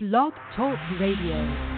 Blog Talk Radio.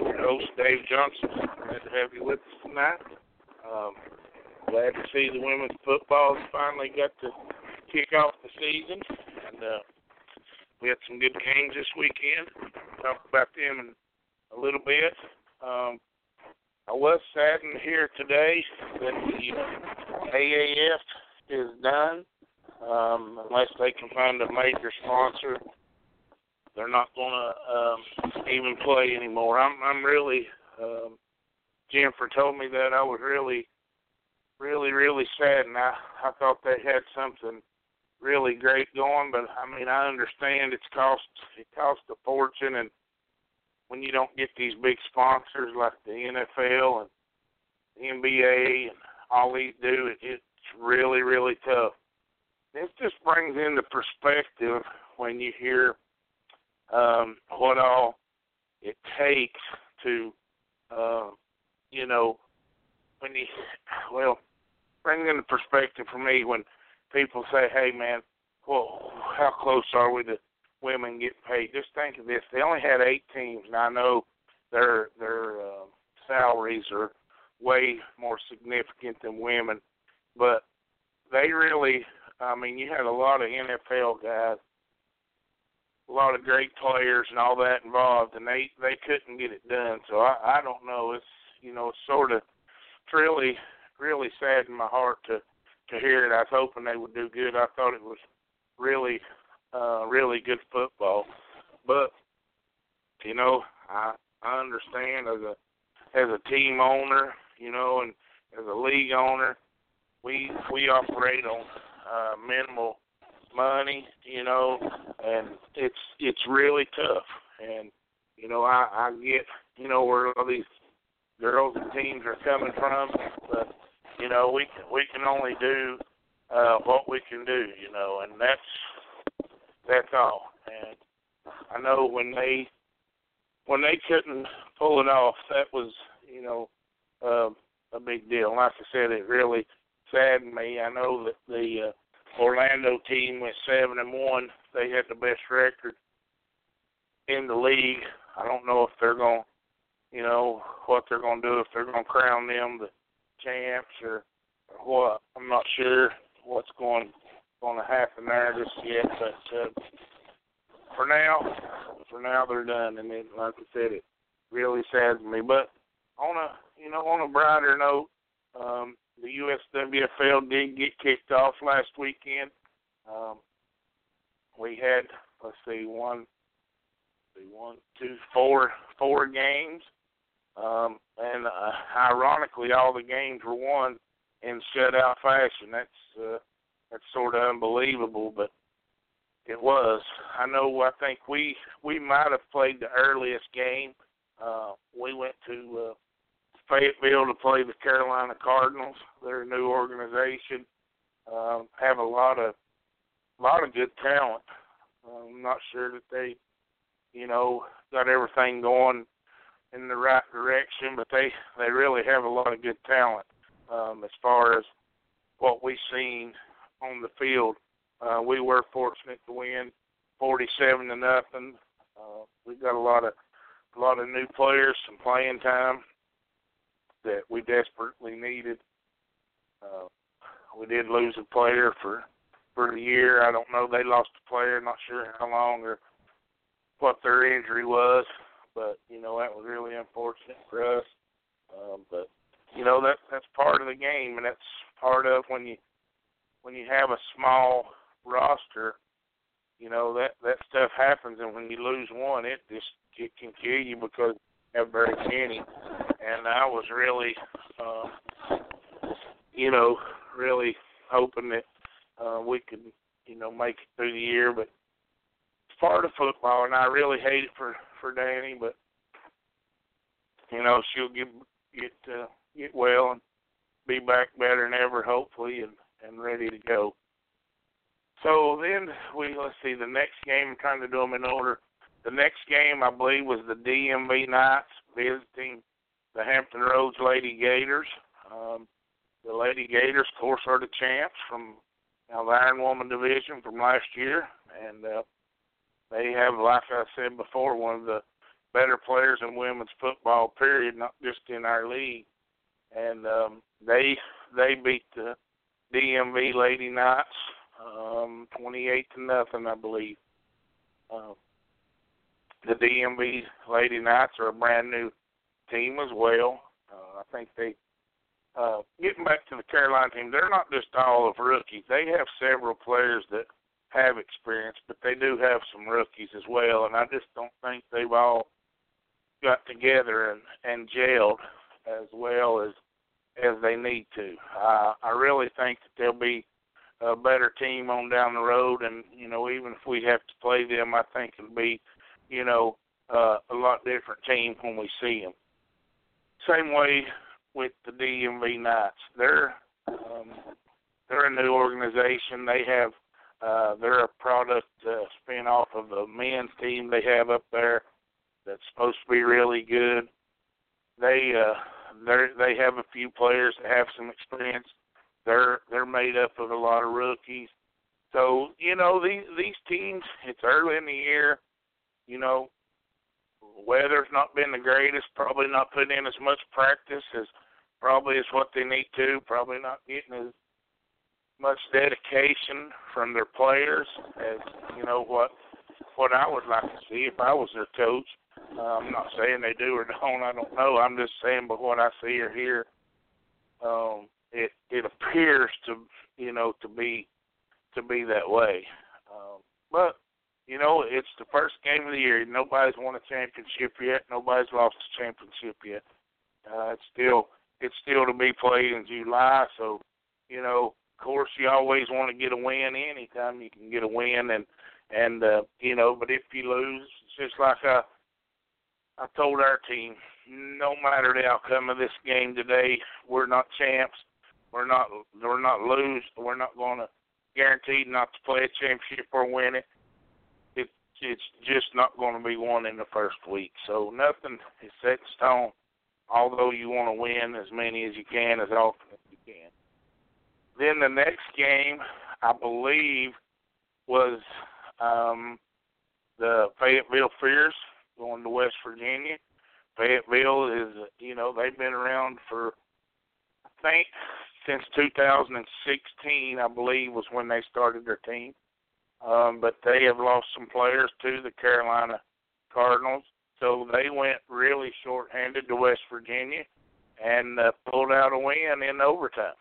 Host, Dave Johnson. Glad to have you with us tonight. Um, glad to see the women's football finally got to kick off the season. And uh, we had some good games this weekend. Talk about them in a little bit. Um, I was saddened hear today that the AAF is done. Um, unless they can find a major sponsor they're not going to um, even play anymore. I'm I'm really um, Jennifer told me that I was really really really sad, and I I thought they had something really great going, but I mean I understand it's cost it cost a fortune, and when you don't get these big sponsors like the NFL and the NBA and all these do, it, it's really really tough. This just brings into perspective when you hear um, what all it takes to, uh, you know, when you, well, bring into perspective for me when people say, hey, man, well, how close are we to women getting paid? Just think of this. They only had eight teams, and I know their their uh, salaries are way more significant than women, but they really, I mean, you had a lot of NFL guys a lot of great players and all that involved, and they they couldn't get it done. So I I don't know. It's you know sort of really really sad in my heart to to hear it. I was hoping they would do good. I thought it was really uh really good football, but you know I I understand as a as a team owner, you know, and as a league owner, we we operate on uh, minimal money, you know, and it's it's really tough. And you know, I I get you know where all these girls and teams are coming from, but you know we can we can only do uh, what we can do, you know, and that's that's all. And I know when they when they couldn't pull it off, that was you know uh, a big deal. Like I said, it really saddened me. I know that the uh, Orlando team went seven and one. They had the best record in the league. I don't know if they're going, you know, what they're going to do if they're going to crown them the champs or, or what. I'm not sure what's going going to happen there just yet, but uh, for now, for now they're done. And it, like I said, it really saddens me. But on a you know on a brighter note, um, the USWFL did get kicked off last weekend. Um, we had let's see one, see one, two, four, four games, um, and uh, ironically, all the games were won in shutout fashion. That's uh, that's sort of unbelievable, but it was. I know. I think we we might have played the earliest game. Uh, we went to uh, Fayetteville to play the Carolina Cardinals. They're a new organization. Um, have a lot of lot of good talent. I'm not sure that they, you know, got everything going in the right direction, but they they really have a lot of good talent um, as far as what we've seen on the field. Uh, we were fortunate to win 47 to nothing. Uh, we got a lot of a lot of new players, some playing time that we desperately needed. Uh, we did lose a player for for the year. I don't know. They lost a player. Not sure how long or what their injury was, but you know that was really unfortunate for us. Um, but you know that that's part of the game, and that's part of when you when you have a small roster. You know that that stuff happens, and when you lose one, it just it can kill you because you have very many. And I was really, uh, you know, really hoping that uh, we could, you know, make it through the year. But part of football, and I really hate it for for Danny, but you know, she'll get get uh, get well and be back better than ever, hopefully, and and ready to go. So then we let's see the next game. Trying to do them in order. The next game I believe was the DMV Knights visiting the Hampton Roads Lady Gators. Um, the Lady Gators, of course, are the champs from now the Iron Woman division from last year, and uh, they have, like I said before, one of the better players in women's football. Period, not just in our league. And um, they they beat the DMV Lady Knights um, 28 to nothing, I believe. Uh, the DMV Lady Knights are a brand new team as well. Uh, I think they uh, getting back to the Carolina team, they're not just all of rookies. They have several players that have experience, but they do have some rookies as well. And I just don't think they've all got together and and gelled as well as as they need to. Uh, I really think that they'll be a better team on down the road, and you know, even if we have to play them, I think it'll be, you know, uh, a lot different team when we see them. Same way with the DMV Knights. They're um, they're a new organization. They have uh, they're a product uh, spin off of the men's team they have up there that's supposed to be really good. They uh, they they have a few players that have some experience. They're they're made up of a lot of rookies. So you know these these teams. It's early in the year. You know, weather's not been the greatest. Probably not putting in as much practice as probably as what they need to. Probably not getting as much dedication from their players as you know what what I would like to see if I was their coach. Uh, I'm not saying they do or don't. I don't know. I'm just saying, but what I see or hear, um, it it appears to you know to be to be that way. Um, but you know, it's the first game of the year. Nobody's won a championship yet. Nobody's lost a championship yet. Uh, it's still it's still to be played in July. So, you know, of course, you always want to get a win anytime you can get a win, and and uh, you know, but if you lose, it's just like I I told our team, no matter the outcome of this game today, we're not champs. We're not we're not lose. We're not going to guaranteed not to play a championship or win it. It it's just not going to be won in the first week. So nothing is set in stone. Although you want to win as many as you can, as often as you can. Then the next game, I believe, was um, the Fayetteville Fierce going to West Virginia. Fayetteville is, you know, they've been around for, I think, since 2016, I believe, was when they started their team. Um, but they have lost some players to the Carolina Cardinals, so they went really short-handed to West Virginia and uh, pulled out a win in overtime.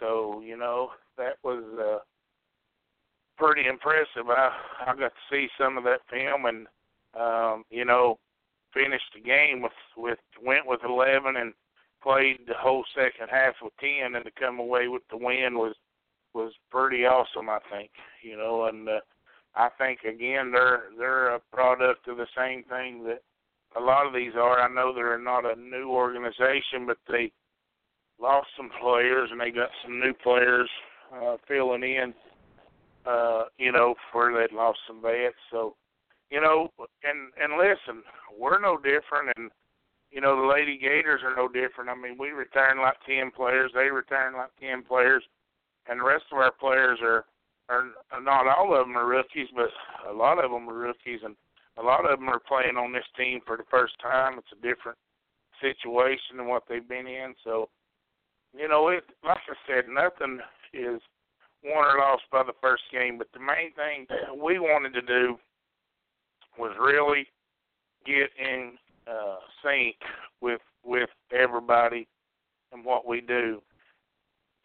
So you know that was uh, pretty impressive. I I got to see some of that film and um, you know, finished the game with with went with eleven and played the whole second half with ten, and to come away with the win was was pretty awesome. I think you know, and uh, I think again they're they're a product of the same thing that a lot of these are. I know they're not a new organization, but they lost some players and they got some new players uh, filling in. Uh, you know, for they lost some vets, so you know, and and listen, we're no different, and you know the Lady Gators are no different. I mean, we return like ten players, they return like ten players, and the rest of our players are are not all of them are rookies, but a lot of them are rookies, and a lot of them are playing on this team for the first time. It's a different situation than what they've been in, so you know, it like I said, nothing is won or lost by the first game, but the main thing we wanted to do was really get in uh, sync with with everybody and what we do.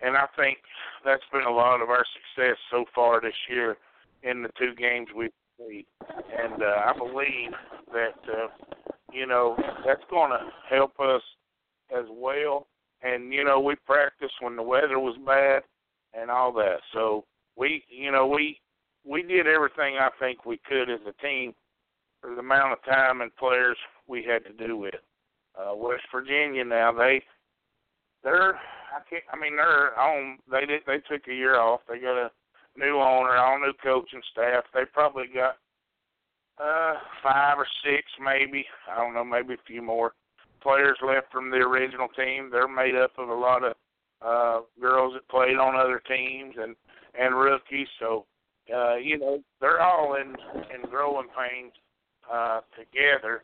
And I think that's been a lot of our success so far this year in the two games we've played. And uh, I believe that uh, you know that's going to help us as well. And you know we practiced when the weather was bad and all that. So we you know we we did everything I think we could as a team for the amount of time and players we had to do with. Uh, West Virginia now they they're I can't I mean they're on they did they took a year off. They got a new owner, all new coaching staff. They probably got uh five or six maybe. I don't know, maybe a few more players left from the original team. They're made up of a lot of uh girls that played on other teams and and rookies. So uh, you know, they're all in in growing pains uh together.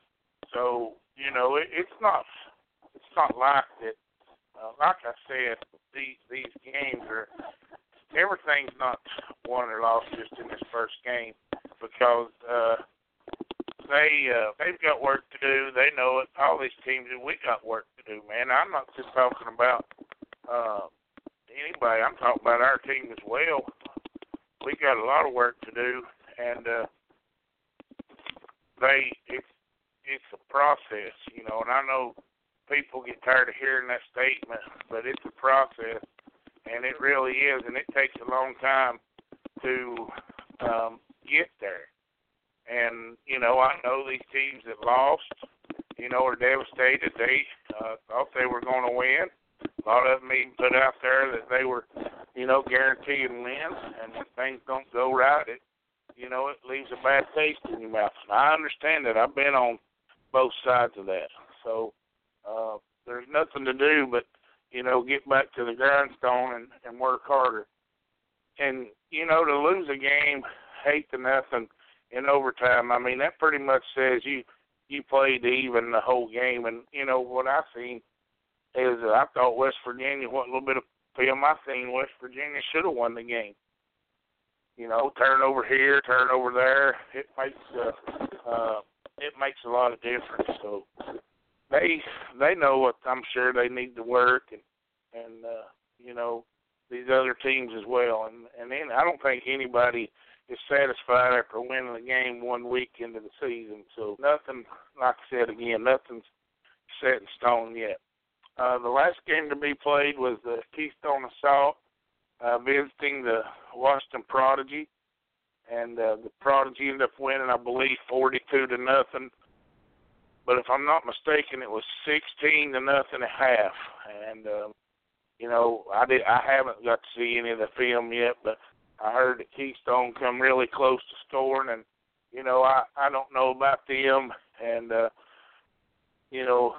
So, you know, it, it's not it's not like that uh, like I said, these these games are everything's not won or lost just in this first game because uh they uh they've got work to do. They know it. All these teams we got work to do, man. I'm not just talking about uh anybody. I'm talking about our team as well. We got a lot of work to do and uh they it's it's a process, you know, and I know people get tired of hearing that statement, but it's a process and it really is and it takes a long time to um get there. And, you know, I know these teams that lost, you know, are devastated. They uh, thought they were going to win. A lot of them even put out there that they were, you know, guaranteeing wins. And when things don't go right, it, you know, it leaves a bad taste in your mouth. And I understand that. I've been on both sides of that. So uh, there's nothing to do but, you know, get back to the grindstone and, and work harder. And, you know, to lose a game, hate to nothing – in overtime. I mean, that pretty much says you you played even the whole game. And you know what I seen is I thought West Virginia, what little bit of film I seen, West Virginia should have won the game. You know, turnover here, turnover there. It makes uh, uh, it makes a lot of difference. So they they know what I'm sure they need to work and and uh, you know these other teams as well. And and then I don't think anybody is satisfied after winning the game one week into the season. So nothing, like I said again, nothing's set in stone yet. Uh, the last game to be played was the Keystone Assault uh, visiting the Washington Prodigy, and uh, the Prodigy ended up winning, I believe, 42 to nothing. But if I'm not mistaken, it was 16 to nothing at half. And um, you know, I did I haven't got to see any of the film yet, but I heard that Keystone come really close to scoring, and you know I I don't know about them, and uh, you know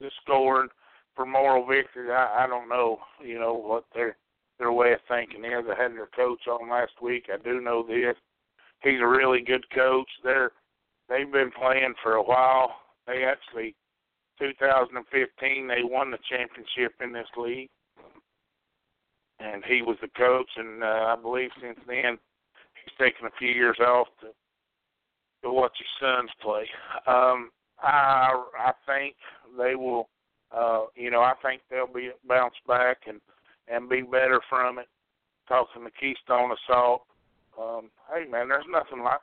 the scoring for moral victory. I I don't know you know what their their way of thinking is. I had their coach on last week. I do know this. He's a really good coach. They're they've been playing for a while. They actually 2015 they won the championship in this league and he was the coach. And uh, I believe since then he's taken a few years off to to watch his sons play. Um, I I think they will. Uh, you know, I think they'll be bounce back and and be better from it. Talking to Keystone Assault. Um, hey man, there's nothing like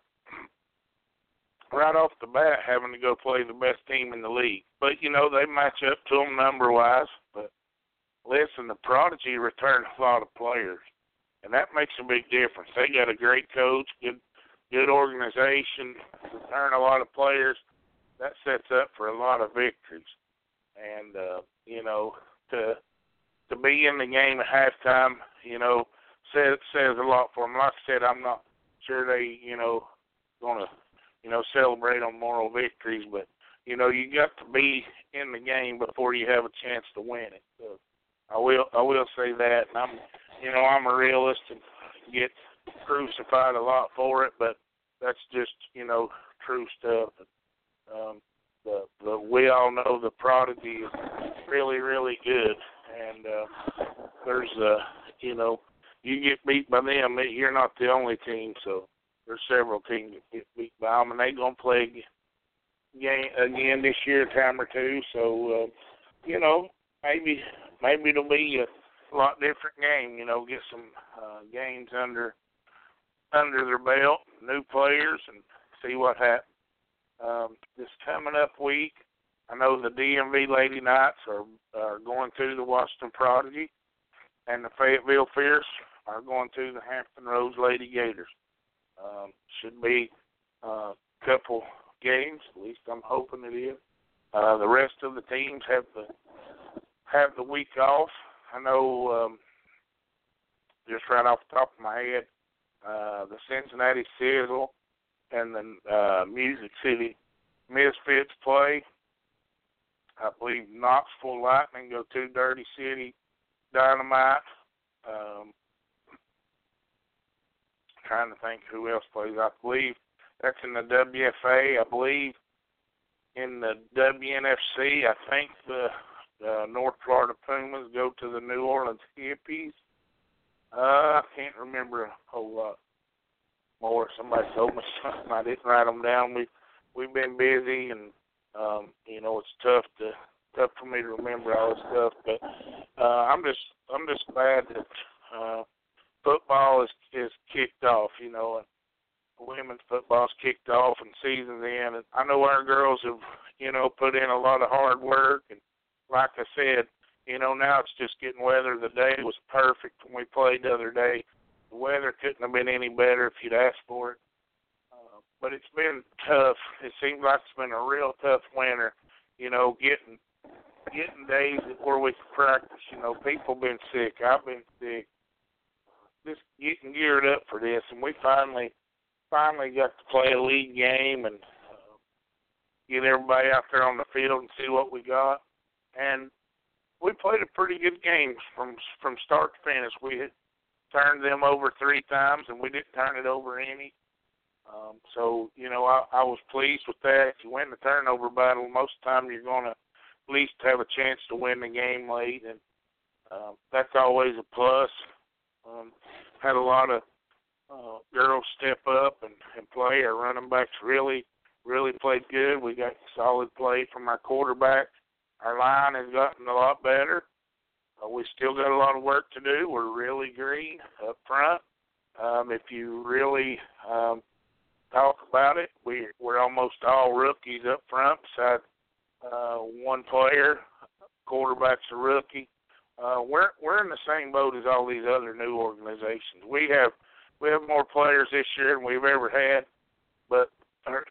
right off the bat having to go play the best team in the league. But you know they match up to them number wise. But listen, the Prodigy returned a lot of players, and that makes a big difference. They got a great coach, good good organization, return a lot of players. That sets up for a lot of victories, and uh, you know to to be in the game at halftime, you know, says says a lot for them. Like I said, I'm not sure they, you know, going to, you know, celebrate on moral victories, but you know, you got to be in the game before you have a chance to win it. So I will I will say that. And I'm you know I'm a realist and get crucified a lot for it, but that's just you know true stuff. Um, the the we all know the prodigy is really really good, and uh, there's uh you know you get beat by them, you're not the only team. So there's several teams that get beat by them, and they gonna play game again this year, time or two. So, uh, you know, maybe maybe it'll be a lot different game. You know, get some uh, games under under their belt, new players, and see what happens. Um, this coming up week, I know the DMV Lady Knights are are going to the Washington Prodigy, and the Fayetteville Fierce are going to the Hampton Roads Lady Gators. Um, should be a uh, couple games, at least I'm hoping it is. Uh, the rest of the teams have the have the week off. I know um, just right off the top of my head, uh, the Cincinnati Sizzle and the uh, Music City Misfits play. I believe Knoxville Lightning go to Derby City Dynamite. Um, trying to think who else plays. I believe that's in the WFA. I believe in the WNFC. I think the uh, North Florida Pumas go to the New Orleans Hippies. Uh, I can't remember a whole lot more. Somebody told me something. I didn't write them down. We we've been busy, and um, you know it's tough to tough for me to remember all this stuff. But uh, I'm just I'm just glad that uh, football is is kicked off. You know, and women's football's kicked off and season's in. And I know our girls have you know put in a lot of hard work, and like I said, you know now it's just getting weather. The day was perfect when we played the other day. The weather couldn't have been any better if you'd asked for it. Uh, but it's been tough. It seems like it's been a real tough winter. You know, getting getting days where we can practice. You know, people been sick. I've been sick. Just getting geared up for this, and we finally finally got to play a league game and uh, get everybody out there on the field and see what we got. And we played a pretty good game from from start to finish. We had turned them over three times, and we didn't turn it over any. Um, so you know, I, I was pleased with that. If you win the turnover battle, most of the time you're going to at least have a chance to win the game late, and uh, that's always a plus. Um, had a lot of uh, girls step up and, and play. Our running backs really, really played good. We got solid play from our quarterback. Our line has gotten a lot better. Uh, we still got a lot of work to do. We're really green up front. Um, if you really um, talk about it, we we're almost all rookies up front, besides uh, one player. Quarterback's a rookie. Uh, we're we're in the same boat as all these other new organizations. We have we have more players this year than we've ever had, but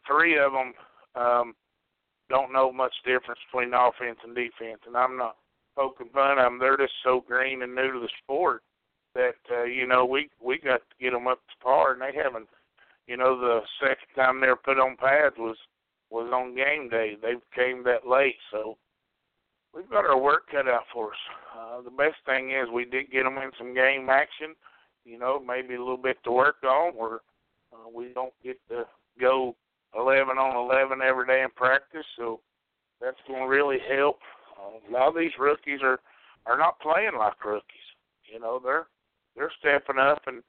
three of them um, don't know much difference between offense and defense. And I'm not poking fun of them. They're just so green and new to the sport that uh, you know we we got to get them up to par, and they haven't. You know, the second time they were put on pads was was on game day. They came that late, so we've got our work cut out for us. Uh, the best thing is we did get them in some game action you know, maybe a little bit to work on where uh, we don't get to go 11 on 11 every day in practice. So that's going to really help. Uh, a lot of these rookies are are not playing like rookies. You know, they're they're stepping up and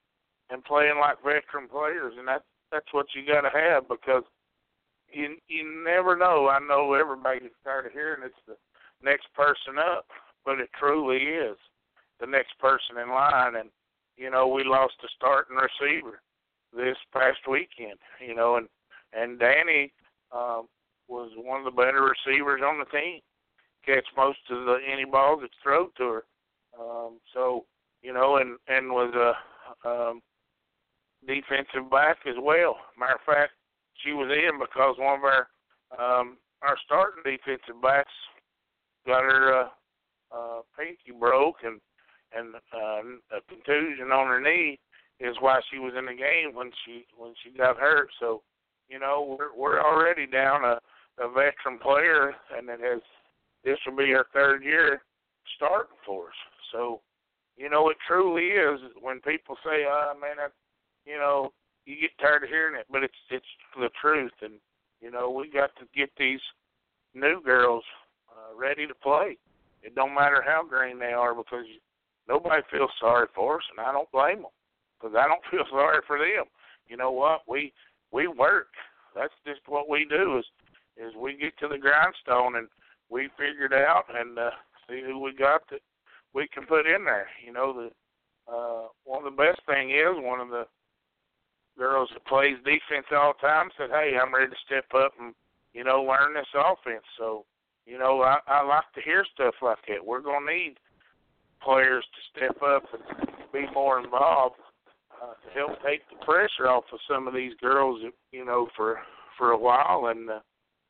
and playing like veteran players, and that that's what you got to have because you you never know. I know everybody gets tired of hearing it's the next person up, but it truly is the next person in line, and you know, we lost a starting receiver this past weekend. You know, and and Danny um, was one of the better receivers on the team. Catch most of the any ball that's thrown to her. Um, so you know, and and was a um, defensive back as well. Matter of fact, she was in because one of our um, our starting defensive backs got her uh, uh, pinky broke and and uh, a contusion on her knee is why she was in the game when she when she got hurt. So, you know, we're we're already down a, a veteran player, and it has this will be her third year starting for us. So, you know, it truly is when people say, "Ah, oh, man, that," you know, you get tired of hearing it, but it's it's the truth, and you know, we got to get these new girls uh, ready to play. It don't matter how green they are because nobody feels sorry for us, and I don't blame them because I don't feel sorry for them. You know what? We we work. That's just what we do. Is is we get to the grindstone and we figure it out and uh, see who we got that we can put in there. You know, the uh, one of the best thing is one of the girls that plays defense all the time said, "Hey, I'm ready to step up and you know learn this offense." So, you know, I, I like to hear stuff like that. We're gonna need players to step up and be more involved uh, to help take the pressure off of some of these girls, you know, for for a while, and uh,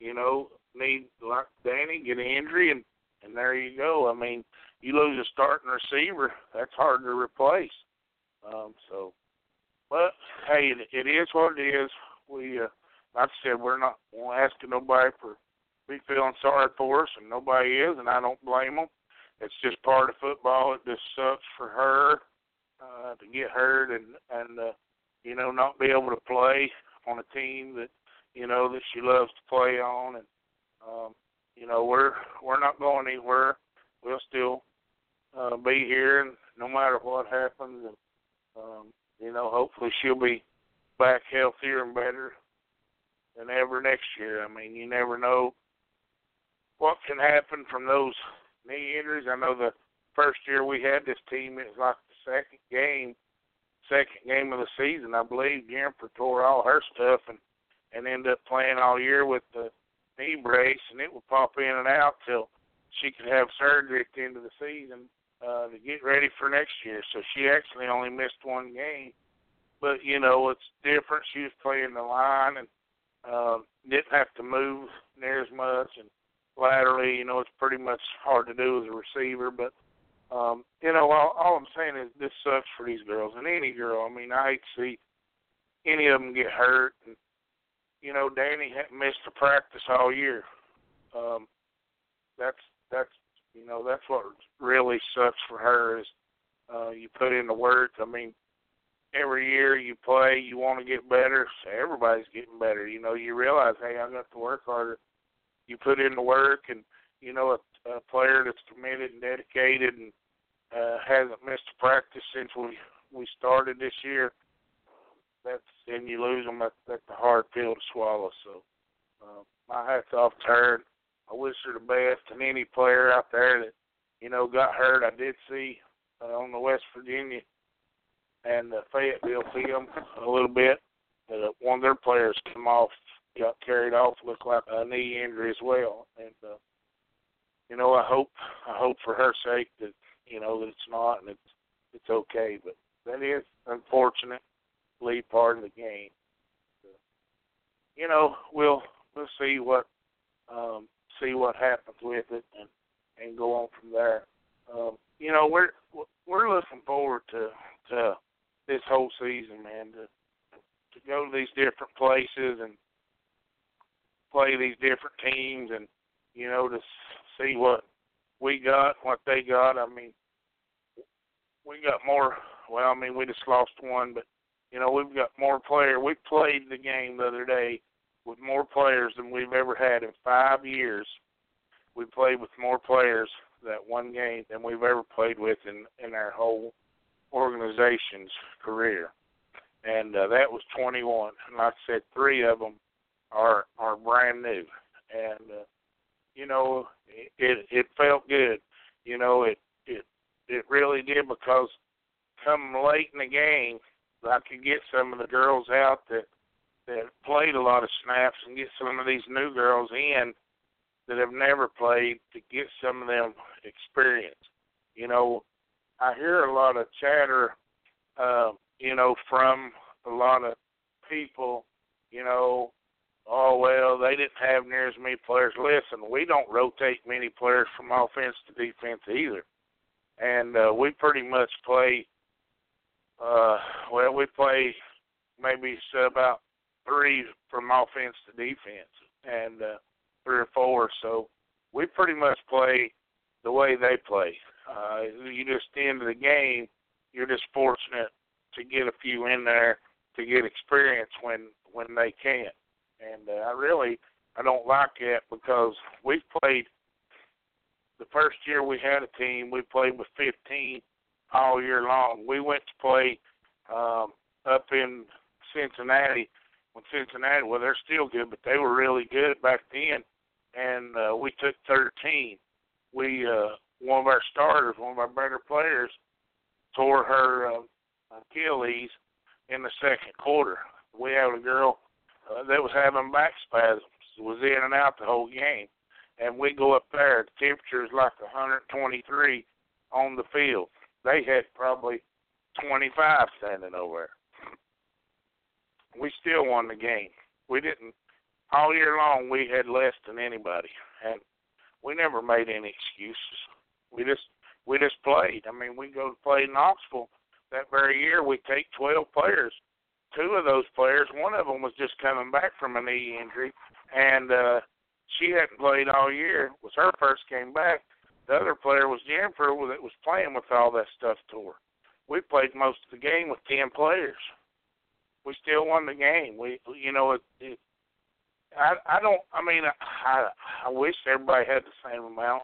you know, need like Danny get an injury, and and there you go. I mean, you lose a starting receiver, that's hard to replace. Um, so, but hey, it, it is what it is. We, uh, like I said, we're not asking nobody for be feeling sorry for us, and nobody is, and I don't blame them. It's just part of football. It just sucks for her uh, to get hurt and and uh, you know not be able to play on a team that you know that she loves to play on, and um, you know we're we're not going anywhere. We'll still uh, be here, and no matter what happens, and um, you know hopefully she'll be back healthier and better than ever next year. I mean, you never know what can happen from those knee injuries. I know the first year we had this team, it was like the second game, second game of the season, I believe Jennifer tore all her stuff and and ended up playing all year with the knee brace, and it would pop in and out till she could have surgery at the end of the season uh, to get ready for next year. So she actually only missed one game, but you know it's different. She was playing the line and um, didn't have to move near as much, and laterally, you know, it's pretty much hard to do as a receiver, but um, you know, all, all I'm saying is this sucks for these girls and any girl. I mean, I hate to see any of them get hurt. And, you know, Danny missed a practice all year. Um, that's that's you know that's what really sucks for her is uh, you put in the work. I mean, every year you play, you want to get better. So everybody's getting better. You know, you realize, hey, I got to work harder. You put in the work, and you know, a, a player that's committed and dedicated and uh, hasn't missed a practice since we we started this year. That's and you lose them. That, that's a hard pill to swallow. So uh, my hats off to her. I wish her the best. And any player out there that you know got hurt, I did see uh, on the West Virginia and the Fayetteville film a little bit. Uh, one of their players come off, got carried off, looked like a knee injury as well. And uh, you know, I hope I hope for her sake that you know that it's not and it's it's okay. But that is unfortunately part of the game. So, you know, we'll we'll see what um, see what happens with it and and go on from there. Um, you know, we're we're looking forward to to this whole season, man. To to go to these different places and play these different teams and you know to see what we got, what they got. I mean, we got more. Well, I mean, we just lost one, but you know, we've got more players. We played the game the other day with more players than we've ever had in five years. We played with more players that one game than we've ever played with in in our whole organization's career, and uh, that was 21. And like I said, three of them are are brand new, and uh, you know, it it felt good. You know, it it it really did because come late in the game, I could get some of the girls out that that played a lot of snaps and get some of these new girls in that have never played to get some of them experience. You know, I hear a lot of chatter, uh, you know, from a lot of people, you know, oh well, they didn't have near as many players. Listen, we don't rotate many players from offense to defense either, and uh, we pretty much play. Uh, well, we play maybe about three from offense to defense, and uh, three or four. So we pretty much play the way they play. Uh, you just end of the game, you're just fortunate to get a few in there to get experience when when they can't and uh, I really I don't like that because we've played the first year we had a team, we played with 15 all year long. We went to play um, up in Cincinnati, when Cincinnati, well, they're still good, but they were really good back then, and uh, we took 13. We uh, one of our starters, one of our better players, tore her uh, Achilles in the second quarter. We had a girl uh, that was having back spasms, was in and out the whole game, and we go up there. The temperature is like 123 on the field. They had probably 25 standing over there. We still won the game. We didn't all year long. We had less than anybody, and we never made any excuses. We just we just played. I mean, we go to play Knoxville that very year. We take 12 players. Two of those players, one of them was just coming back from a knee injury, and uh, she hadn't played all year. It was her first game back. The other player was Jennifer that was playing with all that stuff to her. We played most of the game with ten players. We still won the game. We, you know, it, it I I don't. I mean, I I wish everybody had the same amount.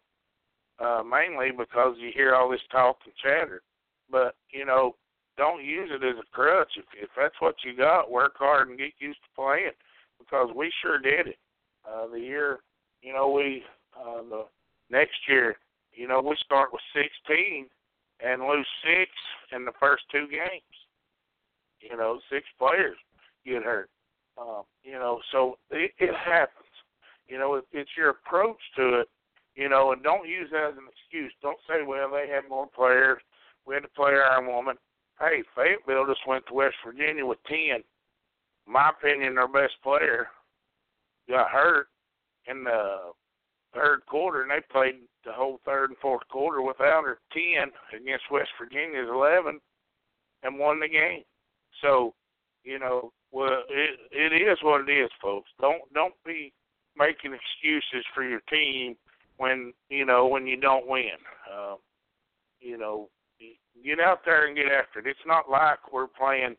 Uh, mainly because you hear all this talk and chatter, but you know, don't use it as a crutch. If if that's what you got, work hard and get used to playing, because we sure did it. Uh, the year, you know, we uh, the next year, you know, we start with 16 and lose six in the first two games. You know, six players get hurt. Um, you know, so it, it happens. You know, it, it's your approach to it. You know, and don't use that as an excuse. Don't say, "Well, they had more players. We had to play Iron Woman." Hey, Fayetteville just went to West Virginia with ten. my opinion, their best player got hurt in the third quarter, and they played the whole third and fourth quarter without her ten against West Virginia's eleven, and won the game. So, you know, well, it it is what it is, folks. Don't don't be making excuses for your team when you know when you don't win. Um, you know, get out there and get after it. It's not like we're playing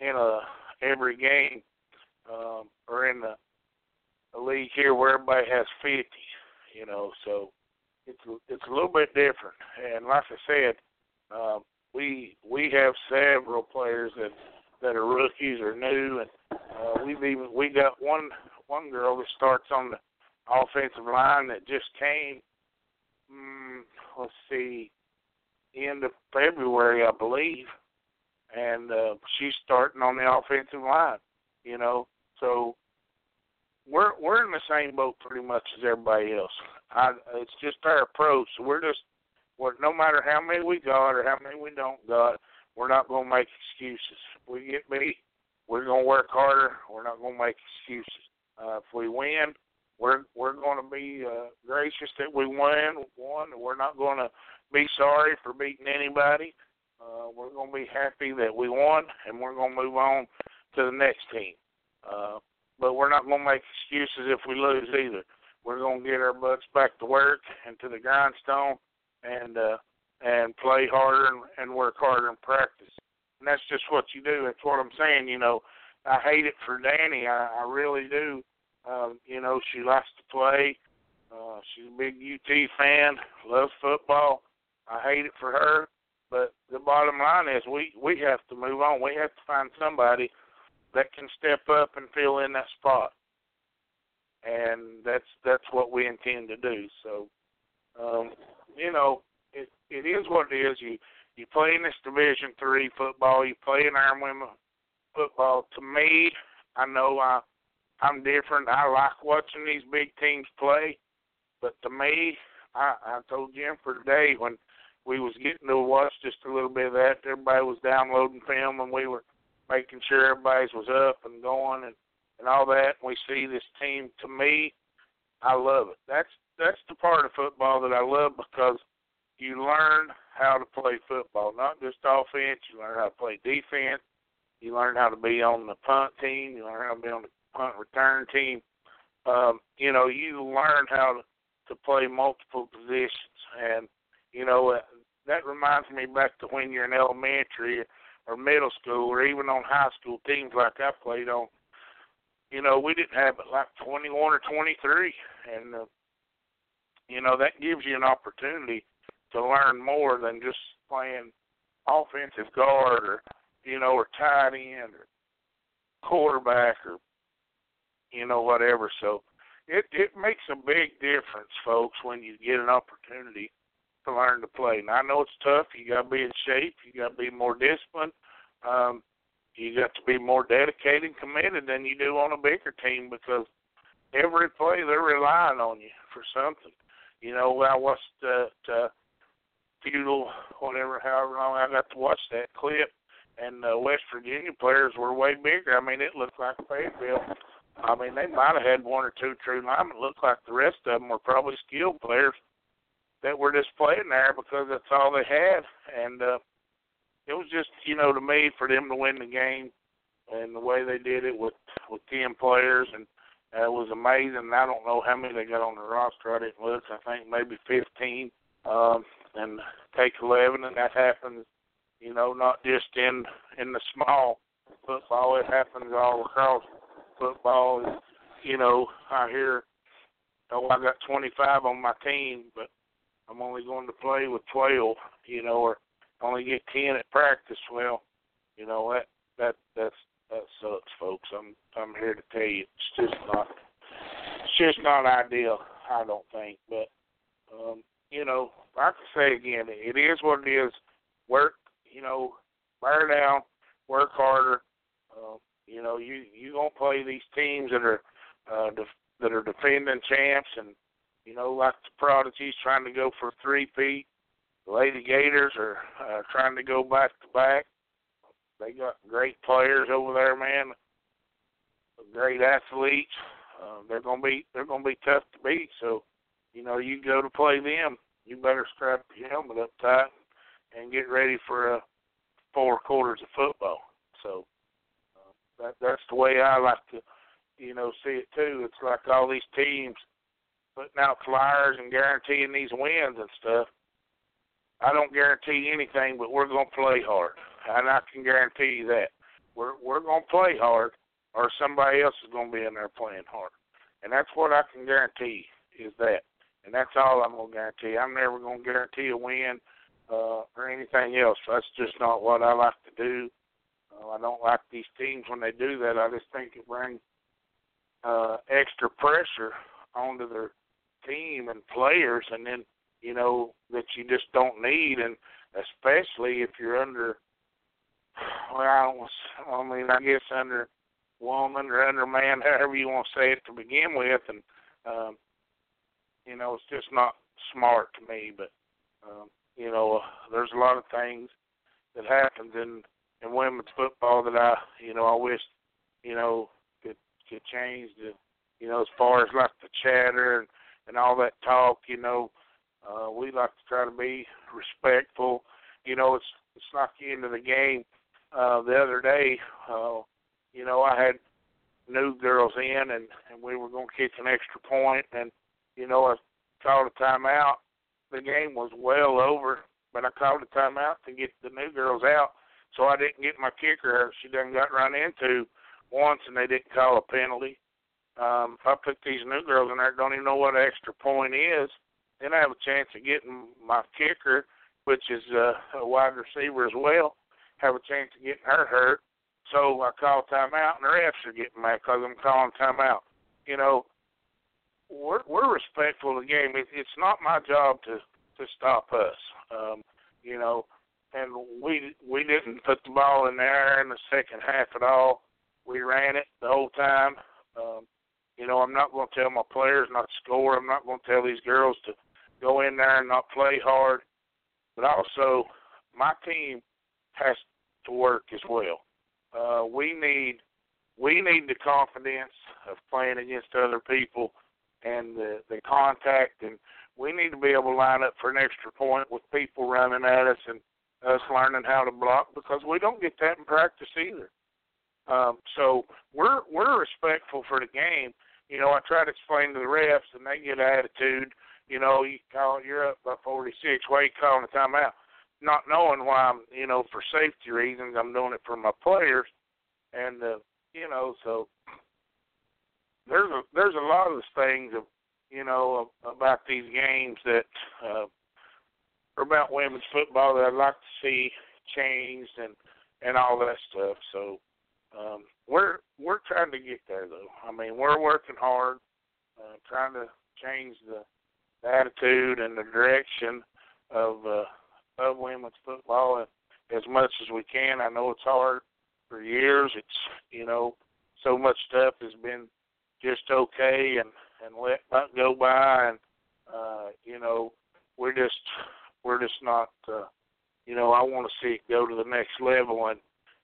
in a every game um, or in the a league here where everybody has fifty. You know, so it's it's a little bit different. And like I said, um, we we have several players that that are rookies or new, and uh, we've even we got one one girl that starts on the offensive line that just came. Mm, let's see, end of February, I believe, and uh, she's starting on the offensive line. You know, so we're we're in the same boat pretty much as everybody else. I, it's just our approach. We're just, we're, no matter how many we got or how many we don't got, we're not going to make excuses. If we get beat, we're going to work harder. We're not going to make excuses. Uh, if we win, we're we're going to be uh, gracious that we won. Won. We're not going to be sorry for beating anybody. Uh, we're going to be happy that we won, and we're going to move on to the next team. Uh, but we're not going to make excuses if we lose either. We're going to get our butts back to work and to the grindstone, and uh, and play harder and, and work harder in practice. And that's just what you do. That's what I'm saying. You know, I hate it for Danny. I, I really do. Um, you know, she likes to play. Uh, she's a big UT fan. Loves football. I hate it for her. But the bottom line is, we we have to move on. We have to find somebody that can step up and fill in that spot. And that's that's what we intend to do. So, um, you know, it it is what it is. You you play in this Division Three football. You play in Iron Women football. To me, I know I I'm different. I like watching these big teams play, but to me, I I told Jennifer today when we was getting to watch just a little bit of that. Everybody was downloading film, and we were making sure everybody's was up and going and and all that. And we see this team. To me, I love it. That's that's the part of football that I love because you learn how to play football, not just offense. You learn how to play defense. You learn how to be on the punt team. You learn how to be on the punt return team. Um, you know, you learn how to to play multiple positions, and you know uh, that reminds me back to when you're in elementary or middle school or even on high school teams like I played on. You know, we didn't have but like 21 or 23, and uh, you know that gives you an opportunity to learn more than just playing offensive guard or you know or tight end or quarterback or you know whatever. So it it makes a big difference, folks, when you get an opportunity to learn to play. Now I know it's tough. You got to be in shape. You got to be more disciplined. Um, you got to be more dedicated and committed than you do on a bigger team because every play they're relying on you for something. You know, I watched that uh, feudal, whatever, however long I got to watch that clip, and uh, West Virginia players were way bigger. I mean, it looked like Fayetteville. I mean, they might have had one or two true linemen. It looked like the rest of them were probably skilled players that were just playing there because that's all they had. And uh, it was just, you know, to me, for them to win the game and the way they did it with with ten players and uh, it was amazing. I don't know how many they got on the roster. I didn't look. I think maybe 15. Um, and take 11, and that happens, you know, not just in in the small football. It happens all across football. You know, I hear, oh, I got 25 on my team, but I'm only going to play with 12. You know, or only get 10 at practice. Well, you know that that that's that sucks, folks. I'm I'm here to tell you, it's just not it's just not ideal. I don't think, but um, you know, I can say again, it is what it is. Work, you know, bear down, work harder. Uh, you know, you you gonna play these teams that are uh, def- that are defending champs, and you know, like the Prodigies trying to go for three-peat. The Lady Gators are uh, trying to go back to back. They got great players over there, man. Great athletes. Uh, they're gonna be they're gonna be tough to beat. So, you know, you go to play them, you better strap your helmet up tight and get ready for uh, four quarters of football. So uh, that that's the way I like to, you know, see it too. It's like all these teams putting out flyers and guaranteeing these wins and stuff. I don't guarantee anything, but we're gonna play hard and I can guarantee you that we're we're gonna play hard, or somebody else is gonna be in there playing hard, and that's what I can guarantee is that, and that's all I'm gonna guarantee. I'm never gonna guarantee a win uh, or anything else. That's just not what I like to do. Uh, I don't like these teams when they do that. I just think it brings uh, extra pressure onto their team and players, and then you know that you just don't need, and especially if you're under well, I mean, I guess under woman or under man, however you want to say it to begin with, and um, you know, it's just not smart to me. But um, you know, there's a lot of things that happens in in women's football that I, you know, I wish, you know, could could change. The, you know, as far as like the chatter and and all that talk, you know, uh, we like to try to be respectful. You know, it's it's not the end of the game uh, the other day. Uh, you know, I had new girls in, and and we were going to kick an extra point, and you know, I called a timeout. The game was well over, but I called a timeout to get the new girls out, so I didn't get my kicker. She done got run into once, and they didn't call a penalty. Um, if I put these new girls in there, don't even know what an extra point is, then I have a chance of getting my kicker, which is uh, a wide receiver as well have a chance of getting her hurt. So I call timeout, and the refs are getting mad because I'm calling timeout. You know, we're we're respectful of the game. It, it's not my job to to stop us. Um, you know, and we we didn't put the ball in the air in the second half at all. We ran it the whole time. Um, you know, I'm not going to tell my players not to score. I'm not going to tell these girls to go in there and not play hard. But also, my team has to work as well. Uh, we need we need the confidence of playing against other people and the the contact and we need to be able to line up for an extra point with people running at us and us learning how to block because we don't get that in practice either. Um, so we're we're respectful for the game. You know, I try to explain to the refs and they get an attitude. You know, you call you're up by 46. Why you calling a timeout? not knowing why I'm, you know, for safety reasons, I'm doing it for my players, and uh, you know, so there's a there's a lot of things of, you know, about these games that uh, are about women's football that I'd like to see changed and and all that stuff. So, um, we're we're trying to get there though. I mean, we're working hard, uh, trying to change the, the attitude and the direction of uh, of women's football as much as we can. I know it's hard for years. It's you know so much stuff has been just okay and and let not go by and uh you know we're just we're just not uh you know I want to see it go to the next level and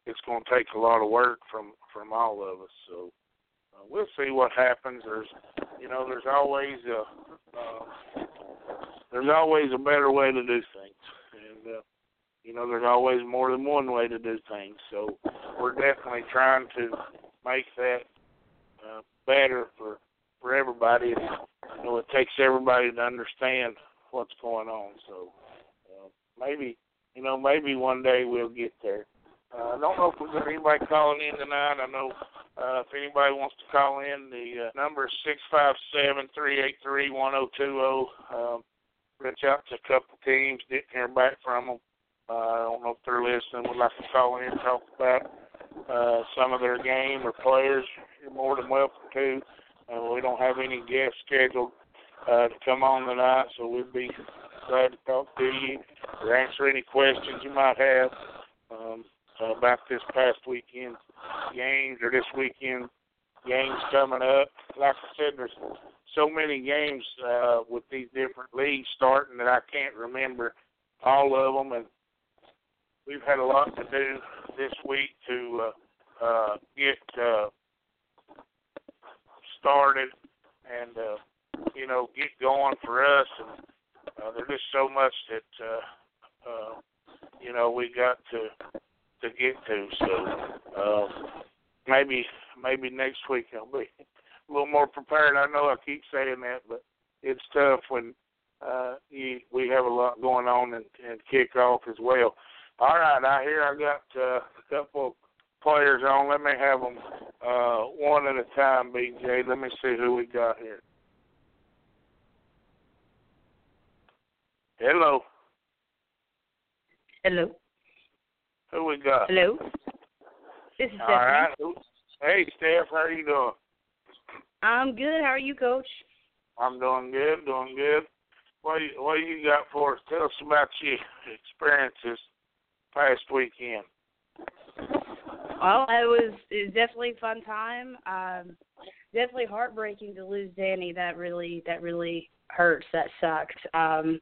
it's going to take a lot of work from from all of us so uh, we'll see what happens there's you know there's always a uh, there's always a better way to do things and uh you know there's always more than one way to do things so we're definitely trying to make that uh, better for for everybody. You know, it takes everybody to understand what's going on. So uh, maybe you know maybe one day we'll get there. Uh, I don't know if we've got anybody calling in tonight. I know uh, if anybody wants to call in, the uh, number is six five seven three eight three one zero two zero. Um, reach out to a couple teams, didn't hear back from them. Uh, I don't know if they're listening. Would like to call in and talk about uh, some of their game or players, you're more than welcome to. Uh, we don't have any guests scheduled uh, to come on tonight, so we'd be glad to talk to you or answer any questions you might have um, about this past weekend games or this weekend games coming up. Like I said, there's so many games uh, with these different leagues starting that I can't remember all of them, and we've had a lot to do this week to uh, uh, get uh, started and uh, you know get going for us. And uh, there's just so much that uh, uh, you know we got to to get to. So uh, maybe maybe next week I'll be a little more prepared. I know I keep saying that, but it's tough when uh, you, we have a lot going on and, and kick off as well. All right, I hear I got uh, a couple players on. Let me have them uh, one at a time, BJ. Let me see who we got here. Hello. Hello. Who we got? Hello. This is All Stephanie. right. Hey, Steph, how are you doing? I'm good. How are you, Coach? I'm doing good, doing good. What you, what you got for us? Tell us about your experiences past weekend. Well, it was it was definitely a fun time. Um, definitely heartbreaking to lose Danny. That really that really hurts. That sucked. Um,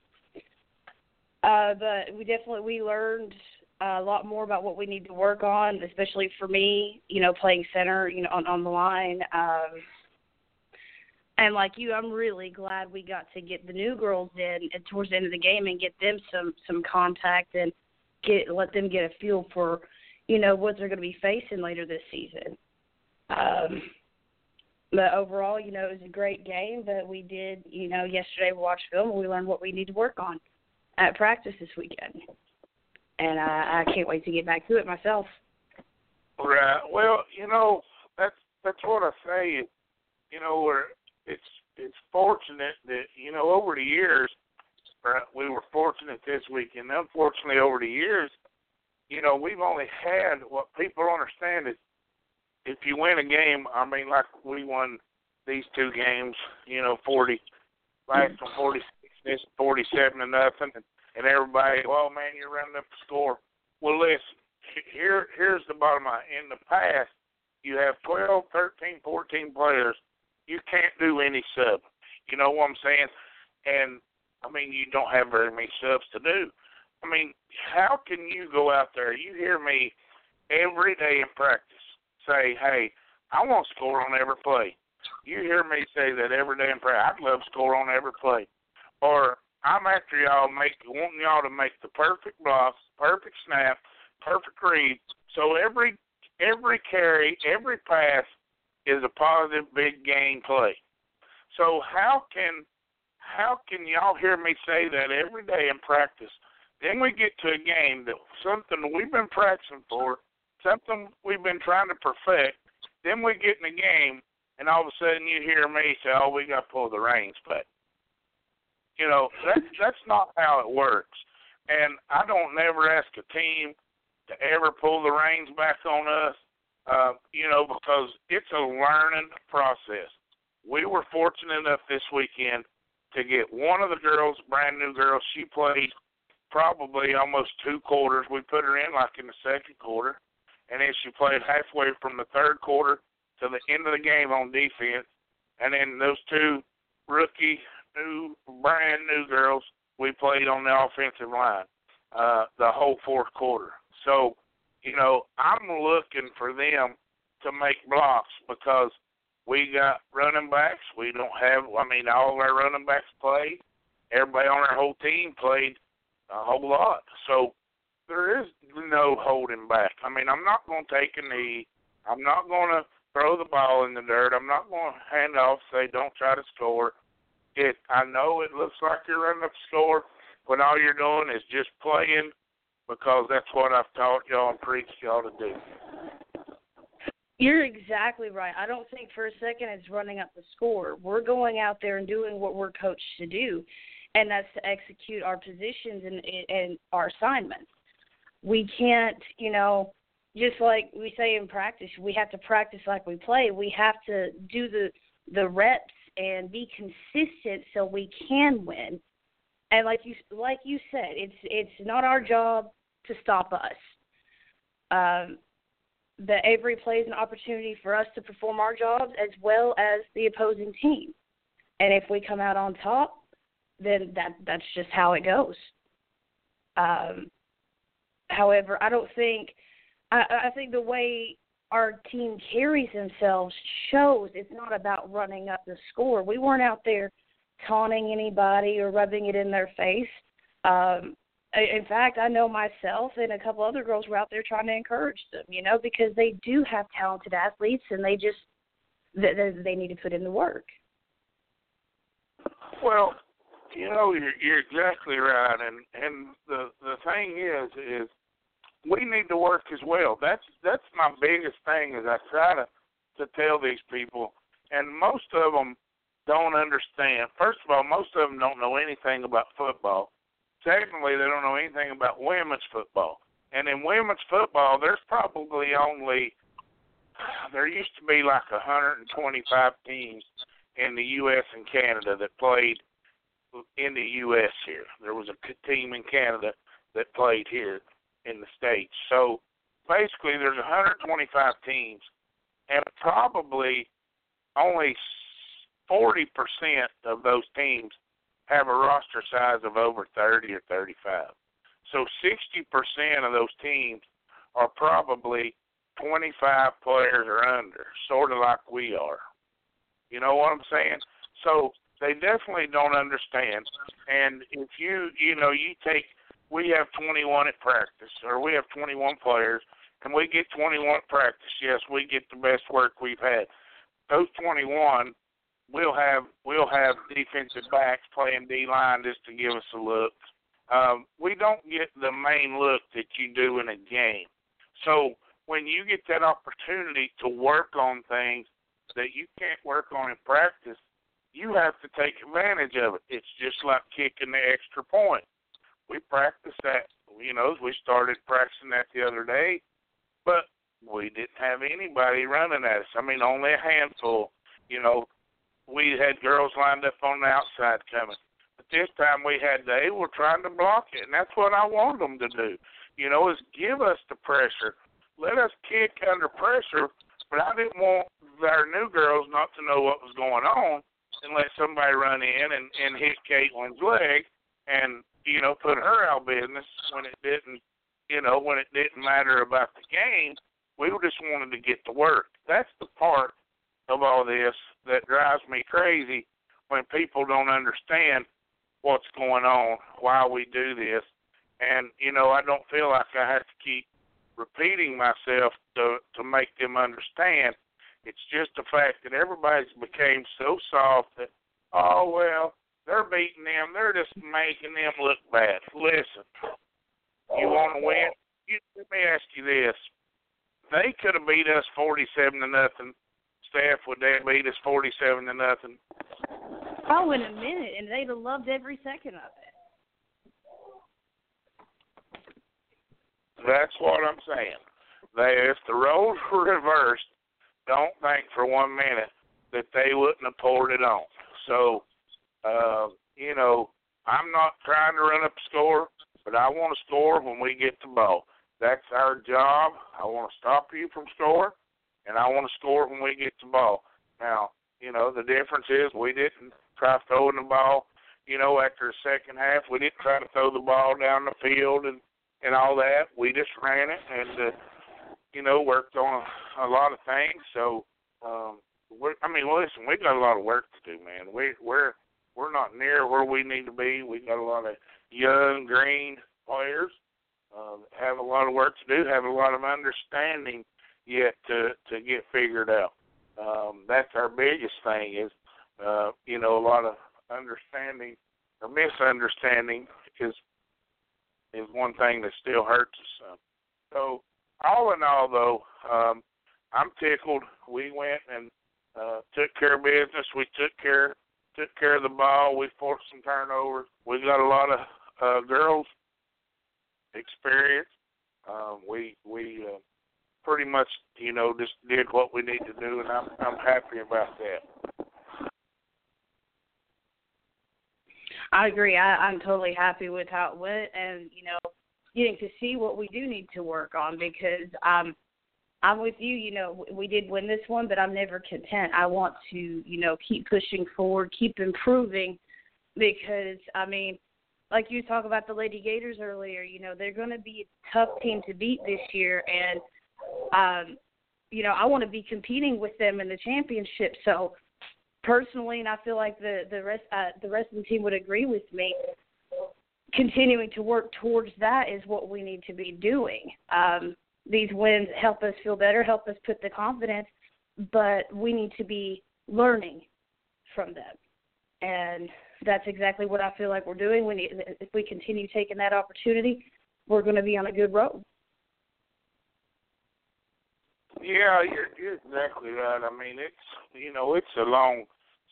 uh, but we definitely we learned a lot more about what we need to work on, especially for me. You know, playing center. You know, on on the line. Um, and like you, I'm really glad we got to get the new girls in and towards the end of the game and get them some some contact and get let them get a feel for you know what they're going to be facing later this season. Um, but overall, you know, it was a great game that we did. You know, yesterday we watched film and we learned what we need to work on at practice this weekend, and I, I can't wait to get back to it myself. Right. Well, you know, that's that's what I say. You know, we're it's it's fortunate that you know over the years right, we were fortunate this weekend. Unfortunately, over the years, you know, we've only had what people understand is if you win a game. I mean, like we won these two games. You know, forty last one forty six, this forty seven to nothing, and, and everybody, well, man, you're running up the score. Well, listen, here here's the bottom line. In the past, you have twelve, thirteen, fourteen players. You can't do any sub. You know what I'm saying? And I mean, you don't have very many subs to do. I mean, how can you go out there? You hear me every day in practice say, "Hey, I want to score on every play." You hear me say that every day in practice. I'd love to score on every play. Or I'm after y'all make wanting y'all to make the perfect blocks, perfect snap, perfect read. So every every carry, every pass is a positive big game play. So how can how can y'all hear me say that every day in practice? Then we get to a game that something we've been practicing for, something we've been trying to perfect. Then we get in a game, and all of a sudden you hear me say, "Oh, we got to pull the reins back." You know, that's that's not how it works. And I don't never ask a team to ever pull the reins back on us. uh, you know, because it's a learning process. We were fortunate enough this weekend to get one of the girls, brand new girl. She played probably almost two quarters. We put her in like in the second quarter, and then she played halfway from the third quarter to the end of the game on defense. And then those two rookie, new, brand new girls, we played on the offensive line uh, the whole fourth quarter. So, you know, I'm looking for them to make blocks because we got running backs. We don't have. I mean, all our running backs played. Everybody on our whole team played a whole lot. So there is no holding back. I mean, I'm not going to take a knee. I'm not going to throw the ball in the dirt. I'm not going to hand off, say, don't try to score. It. I know it looks like you're running up a score when all you're doing is just playing because that's what I've taught y'all and preached y'all to do. You're exactly right. I don't think for a second it's running up the score. We're going out there and doing what we're coached to do, and that's to execute our positions and and our assignments. We can't, you know, just like we say in practice, we have to practice like we play. We have to do the the reps and be consistent so we can win. And like you like you said, it's it's not our job to stop us. Um, every play is an opportunity for us to perform our jobs as well as the opposing team. And if we come out on top, then that that's just how it goes. Um, however, I don't think I, I think the way our team carries themselves shows it's not about running up the score. We weren't out there taunting anybody or rubbing it in their face. Um, in fact, I know myself and a couple other girls were out there trying to encourage them, you know, because they do have talented athletes and they just they, they need to put in the work. Well, you know, you're, you're exactly right, and and the the thing is, is we need to work as well. That's that's my biggest thing is I try to to tell these people, and most of them don't understand. First of all, most of them don't know anything about football Secondly, they don't know anything about women's football. And in women's football, there's probably only there used to be like 125 teams in the U.S. and Canada that played in the U.S. here. There was a team in Canada that played here in the states. So basically, there's 125 teams, and probably only 40% of those teams have a roster size of over 30 or 35. So 60% of those teams are probably 25 players or under, sort of like we are. You know what I'm saying? So they definitely don't understand. And if you, you know, you take, we have 21 at practice, or we have 21 players, and we get 21 at practice. Yes, we get the best work we've had. Those 21 we'll have we'll have defensive backs playing D line just to give us a look. Um, we don't get the main look that you do in a game. So when you get that opportunity to work on things that you can't work on in practice, you have to take advantage of it. It's just like kicking the extra point. We practice that, you know, we started practicing that the other day, but we didn't have anybody running at us. I mean, only a handful. You know, we had girls lined up on the outside coming. But this time we had they were trying to block it, and that's what I wanted them to do. You know, is give us the pressure, let us kick under pressure. But I didn't want our new girls not to know what was going on and let somebody run in and and hit Caitlin's leg and you know put her out business when it didn't you know when it didn't matter about the game. We just wanted to get to work. That's the part of all this that drives me crazy when people don't understand what's going on, why we do this. And, you know, I don't feel like I have to keep repeating myself to to make them understand. It's just the fact that everybody's became so soft that oh well, they're beating them, they're just making them look bad. Listen, you want to oh, win? You, let me ask you this: They could have beat us forty-seven to nothing Steph would they beat us forty seven to nothing? Oh, in a minute, and they'd have loved every second of it. That's what I'm saying. they if the roles were reversed, don't think for one minute that they wouldn't have poured it on. So, uh, you know, I'm not trying to run up score, but I want to score when we get the ball. That's our job. I want to stop you from scoring, and I want to score when we get the ball. Now, you know, the difference is we didn't try throwing the ball. You know, after the second half, we didn't try to throw the ball down the field and and all that. We just ran it and uh, you know worked on a lot of things. So, um, we're, I mean, listen, we got a lot of work to do, man. We we're we're not near where we need to be. We got a lot of young, green players. Uh, have a lot of work to do. Have a lot of understanding yet to to get figured out. Um, that's our biggest thing is, uh, you know, a lot of understanding or misunderstanding is is one thing that still hurts us some. So all in all, though, um, I'm tickled. We went and uh, took care of business. We took care took care of the ball. We forced some turnovers. We got a lot of uh, girls experience. Um, we we uh, pretty much you know just did what we need to do, and I'm I'm happy about that. I agree. I, I'm totally happy with how it went, and you know, getting to see what we do need to work on because um, I'm with you. You know, we did win this one, but I'm never content. I want to, you know, keep pushing forward, keep improving, because I mean, like you talk about the Lady Gators earlier. You know, they're going to be a tough team to beat this year, and um, you know, I want to be competing with them in the championship. So personally, and I feel like the the rest uh, the rest of the team would agree with me. Continuing to work towards that is what we need to be doing. Um, these wins help us feel better, help us put the confidence, but we need to be learning from them. And that's exactly what I feel like we're doing. We need, if we continue taking that opportunity, we're going to be on a good road. Yeah, you're, you're exactly right. I mean, it's you know it's a long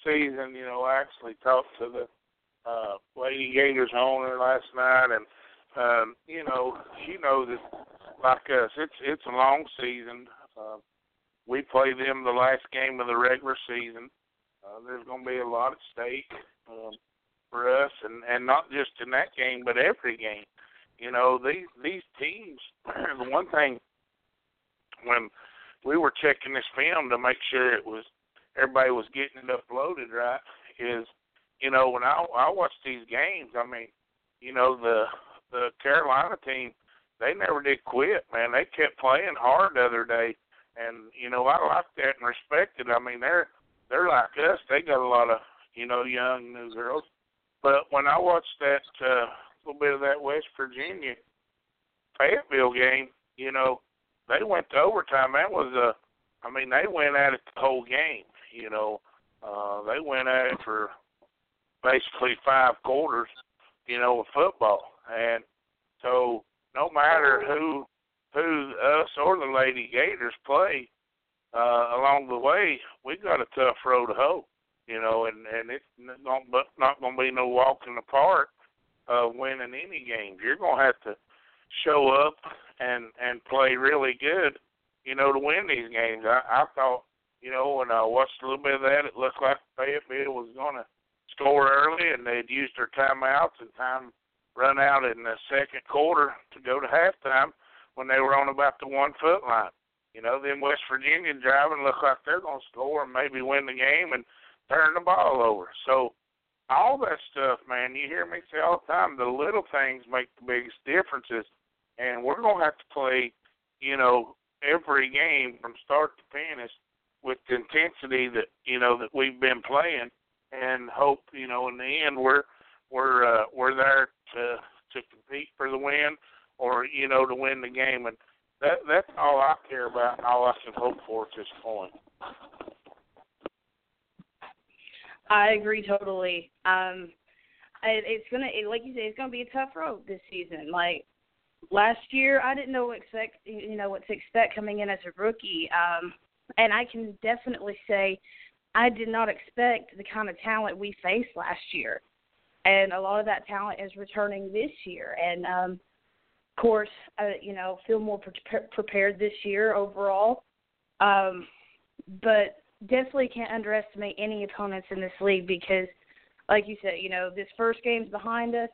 season. You know, I actually talked to the uh, Lady Gators owner last night, and um, you know she knows that like us. It's it's a long season. Uh, we play them the last game of the regular season. Uh, there's going to be a lot at stake um, for us, and and not just in that game, but every game. You know, these these teams. the one thing when we were checking this film to make sure it was everybody was getting it uploaded right is you know when I I watch these games, I mean, you know the the Carolina team they never did quit, man. They kept playing hard the other day, and you know I like that and respect it. I mean they're they're like us. They got a lot of you know young new girls, but when I watched that uh, little bit of that West Virginia Fayetteville game, you know they went to overtime. That was a, I mean they went at it the whole game. You know, uh, they went at it for basically five quarters. You know, of football, and so no matter who who us or the Lady Gators play uh, along the way, we got a tough road to hoe. You know, and and it's not not going to be no walk in the park uh, winning any games. You're going to have to show up and and play really good, you know, to win these games. I, I thought, you know, when I watched a little bit of that, it looked like Fayetteville was going to score early, and they'd used their timeouts and time run out in the second quarter to go to halftime when they were on about the one foot line. You know, then West Virginia driving look like they're going to score and maybe win the game and turn the ball over. So all that stuff, man, you hear me say all the time, the little things make the biggest differences. And we're going to have to play, you know, every game from start to finish with the intensity that, you know, that we've been playing and hope, you know, in the end we're we're uh, we're there to to compete for the win or you know to win the game and that that's all I care about and all I can hope for at this point. I agree totally. Um it, it's gonna it, like you said, it's gonna be a tough road this season. Like last year, I didn't know what expect you know what to expect coming in as a rookie. Um, and I can definitely say I did not expect the kind of talent we faced last year and a lot of that talent is returning this year. And um, course, uh, you know, feel more pre- prepared this year overall. Um, but definitely can't underestimate any opponents in this league because, like you said, you know, this first game's behind us.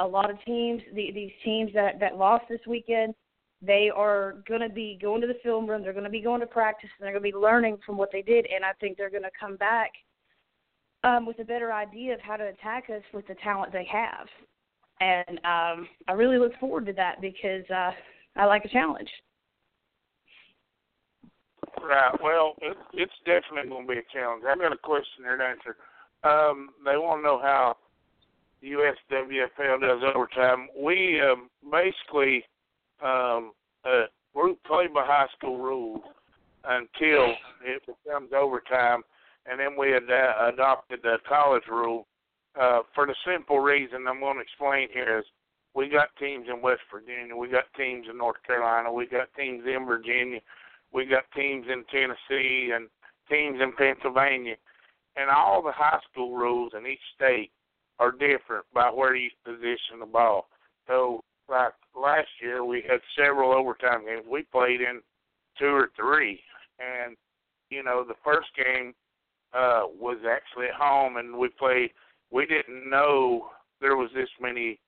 A lot of teams, the, these teams that that lost this weekend, they are going to be going to the film room. They're going to be going to practice, and they're going to be learning from what they did. And I think they're going to come back um, with a better idea of how to attack us with the talent they have. And um, I really look forward to that because uh, I like a challenge. Right. Well, it, it's definitely going to be a challenge. I've got a question there to answer. Um, they want to know how USWFL does overtime. We um, basically um, uh, we play by high school rules until it becomes overtime, and then we ad- adopted the college rule uh, for the simple reason I'm going to explain here is we got teams in West Virginia, we got teams in North Carolina, we got teams in Virginia, we got teams in Tennessee, and teams in Pennsylvania, and all the high school rules in each state are different by where you position the ball. So, like last year, we had several overtime games. We played in two or three, and you know the first game uh was actually at home, and we played we didn't know there was this many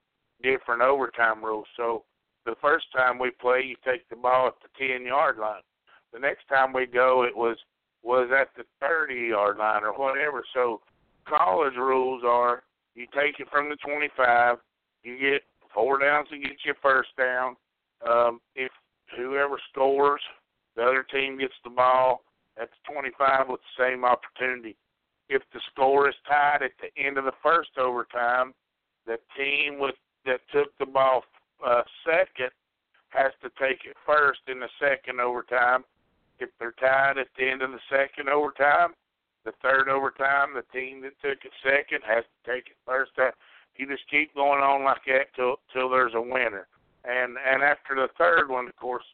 different overtime rules. So the first time we play, you take the ball at the ten yard line. The next time we go, it was was at the thirty yard line or whatever. So college rules are you take it from the twenty five, you get four downs to get your first down. Um, if whoever scores, the other team gets the ball at the 25 with the same opportunity if the score is tied at the end of the first overtime, the team with that took the ball uh, second has to take it first in the second overtime. If they're tied at the end of the second overtime, the third overtime, the team that took it second has to take it first. You just keep going on like that till till there's a winner. And and after the third one, of course,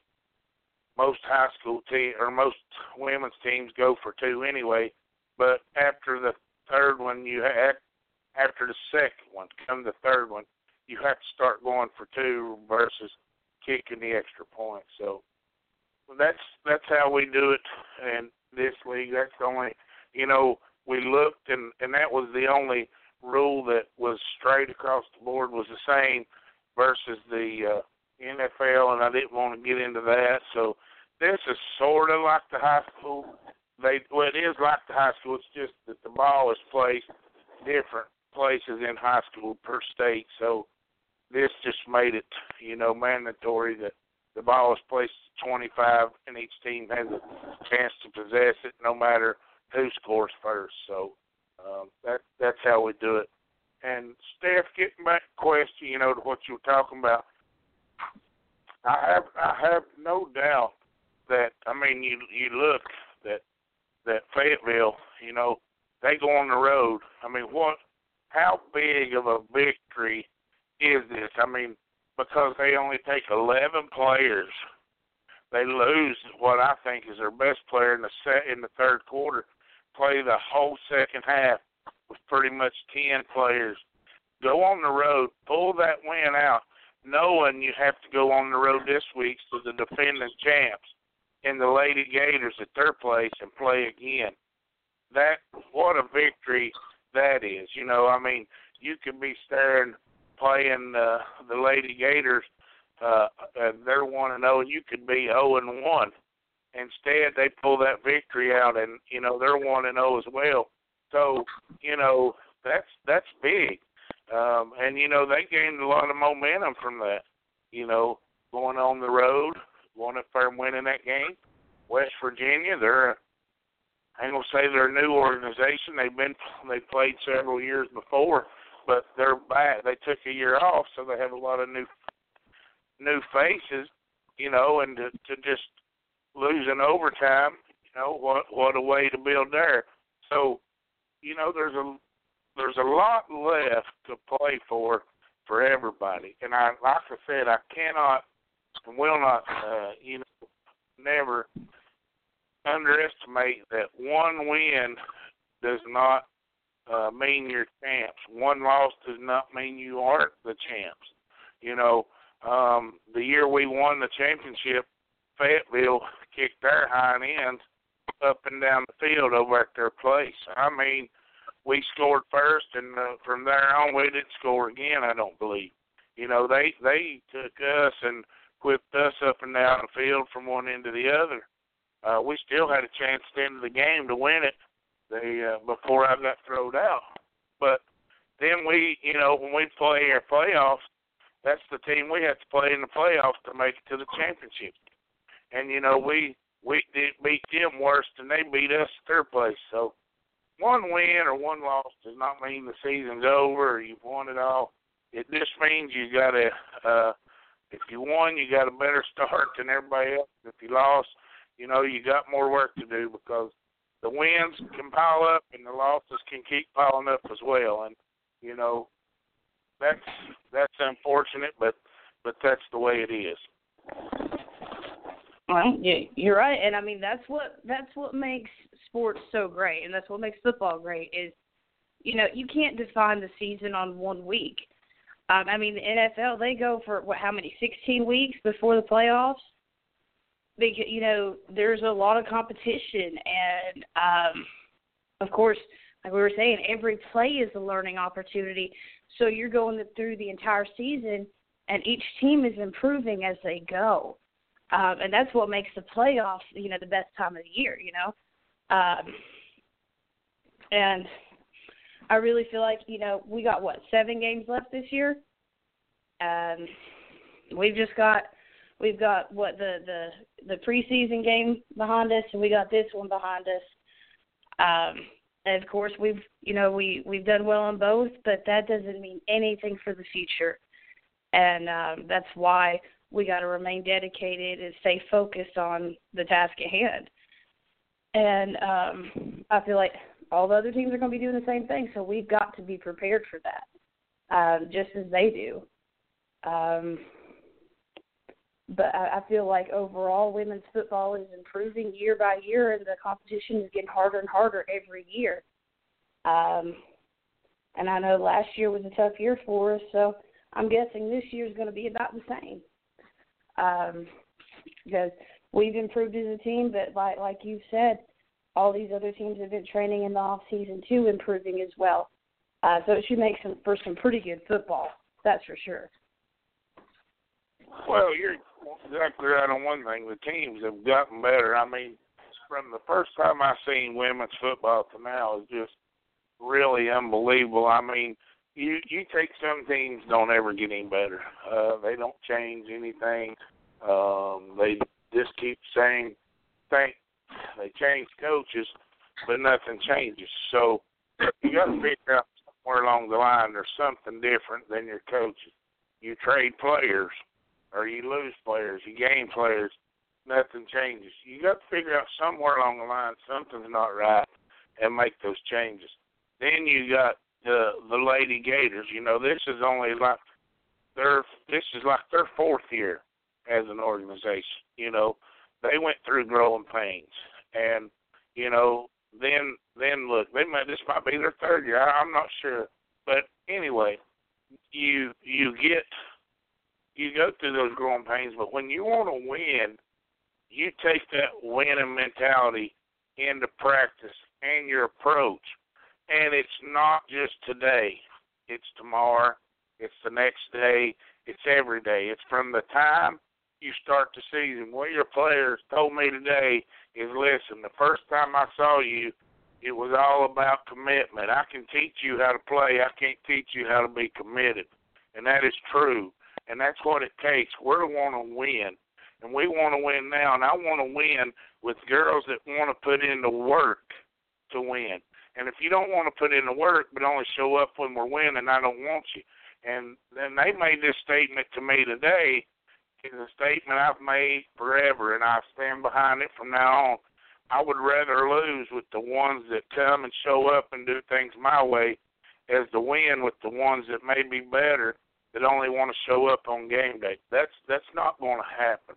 most high school team or most women's teams go for two anyway. But after the third one, you have after the second one, come the third one, you have to start going for two versus kicking the extra point. So that's that's how we do it in this league. That's the only, you know, we looked and and that was the only rule that was straight across the board was the same versus the uh, NFL, and I didn't want to get into that. So this is sort of like the high school they well it is like the high school. It's just that the ball is placed different places in high school per state. So this just made it, you know, mandatory that the ball is placed 25 and each team has a chance to possess it no matter who scores first. So um, that that's how we do it. And Steph, getting back question, you know, to what you were talking about, I have I have no doubt that I mean you you look that that Fayetteville, you know, they go on the road. I mean, what? How big of a victory is this? I mean, because they only take 11 players, they lose what I think is their best player in the set in the third quarter. Play the whole second half with pretty much 10 players. Go on the road, pull that win out, knowing you have to go on the road this week to the defending champs in the Lady Gators at their place and play again. That what a victory that is. You know, I mean, you could be staring playing uh, the Lady Gators, uh, and they're one and zero, and you could be zero and one. Instead, they pull that victory out, and you know they're one and zero as well. So you know that's that's big, um, and you know they gained a lot of momentum from that. You know, going on the road, going up there and winning that game. West Virginia, they're I ain't gonna say they're a new organization. They've been they played several years before, but they're back. They took a year off, so they have a lot of new new faces, you know, and to, to just lose in overtime, you know, what what a way to build there. So, you know, there's a there's a lot left to play for for everybody. And I like I said, I cannot and will not, uh, you know, never underestimate that one win does not uh, mean you're champs. One loss does not mean you aren't the champs. You know, um, the year we won the championship, Fayetteville kicked their hind ends up and down the field over at their place. I mean, we scored first, and uh, from there on, we didn't score again. I don't believe. You know, they they took us and whipped us up and down the field from one end to the other. Uh, we still had a chance at the end of the game to win it. They uh, before I got thrown out, but then we, you know, when we play our playoffs, that's the team we have to play in the playoffs to make it to the championship. And you know, we we did beat them worse than they beat us at their place. So one win or one loss does not mean the season's over or you've won it all. It just means you got a uh if you won you got a better start than everybody else. If you lost, you know, you got more work to do because the wins can pile up and the losses can keep piling up as well and you know that's that's unfortunate but but that's the way it is. Well, yeah, you're right, and I mean that's what that's what makes sports so great, and that's what makes football great. Is you know you can't define the season on one week. Um, I mean the NFL they go for what how many 16 weeks before the playoffs. Because you know there's a lot of competition, and um, of course, like we were saying, every play is a learning opportunity. So you're going through the entire season, and each team is improving as they go um, and that's what makes the playoffs, you know, the best time of the year, you know. Um, and I really feel like, you know, we got what seven games left this year, and we've just got we've got what the the the preseason game behind us, and we got this one behind us. Um, and of course, we've you know we we've done well on both, but that doesn't mean anything for the future, and um, that's why we got to remain dedicated and stay focused on the task at hand. And um, I feel like all the other teams are going to be doing the same thing, so we've got to be prepared for that, um, just as they do. Um, but I, I feel like overall, women's football is improving year by year, and the competition is getting harder and harder every year. Um, and I know last year was a tough year for us, so I'm guessing this year is going to be about the same um, because we've improved as a team. But like like you said, all these other teams have been training in the off season too, improving as well. Uh, so it should make some for some pretty good football. That's for sure. Well, you're exactly right on one thing. The teams have gotten better. I mean, from the first time I seen women's football to now is just really unbelievable. I mean, you you take some teams don't ever get any better. Uh, they don't change anything. Um, they just keep saying think they change coaches, but nothing changes. So you got to figure out somewhere along the line there's something different than your coaches. You trade players, or you lose players, you gain players. Nothing changes. You got to figure out somewhere along the line something's not right, and make those changes. Then you got the the Lady Gators. You know, this is only like their this is like their fourth year as an organization. You know, they went through growing pains, and you know, then then look, they might this might be their third year. I, I'm not sure, but anyway, you you get you go through those growing pains, but when you want to win, you take that winning mentality into practice and your approach and it's not just today. It's tomorrow. It's the next day. It's every day. It's from the time you start the season. What your players told me today is listen, the first time I saw you, it was all about commitment. I can teach you how to play. I can't teach you how to be committed. And that is true. And that's what it takes. We're want to win. And we want to win now. And I want to win with girls that want to put in the work to win. And if you don't want to put in the work but only show up when we're winning, I don't want you. And then they made this statement to me today. It's a statement I've made forever, and I stand behind it from now on. I would rather lose with the ones that come and show up and do things my way as to win with the ones that may be better that only want to show up on game day. That's that's not going to happen.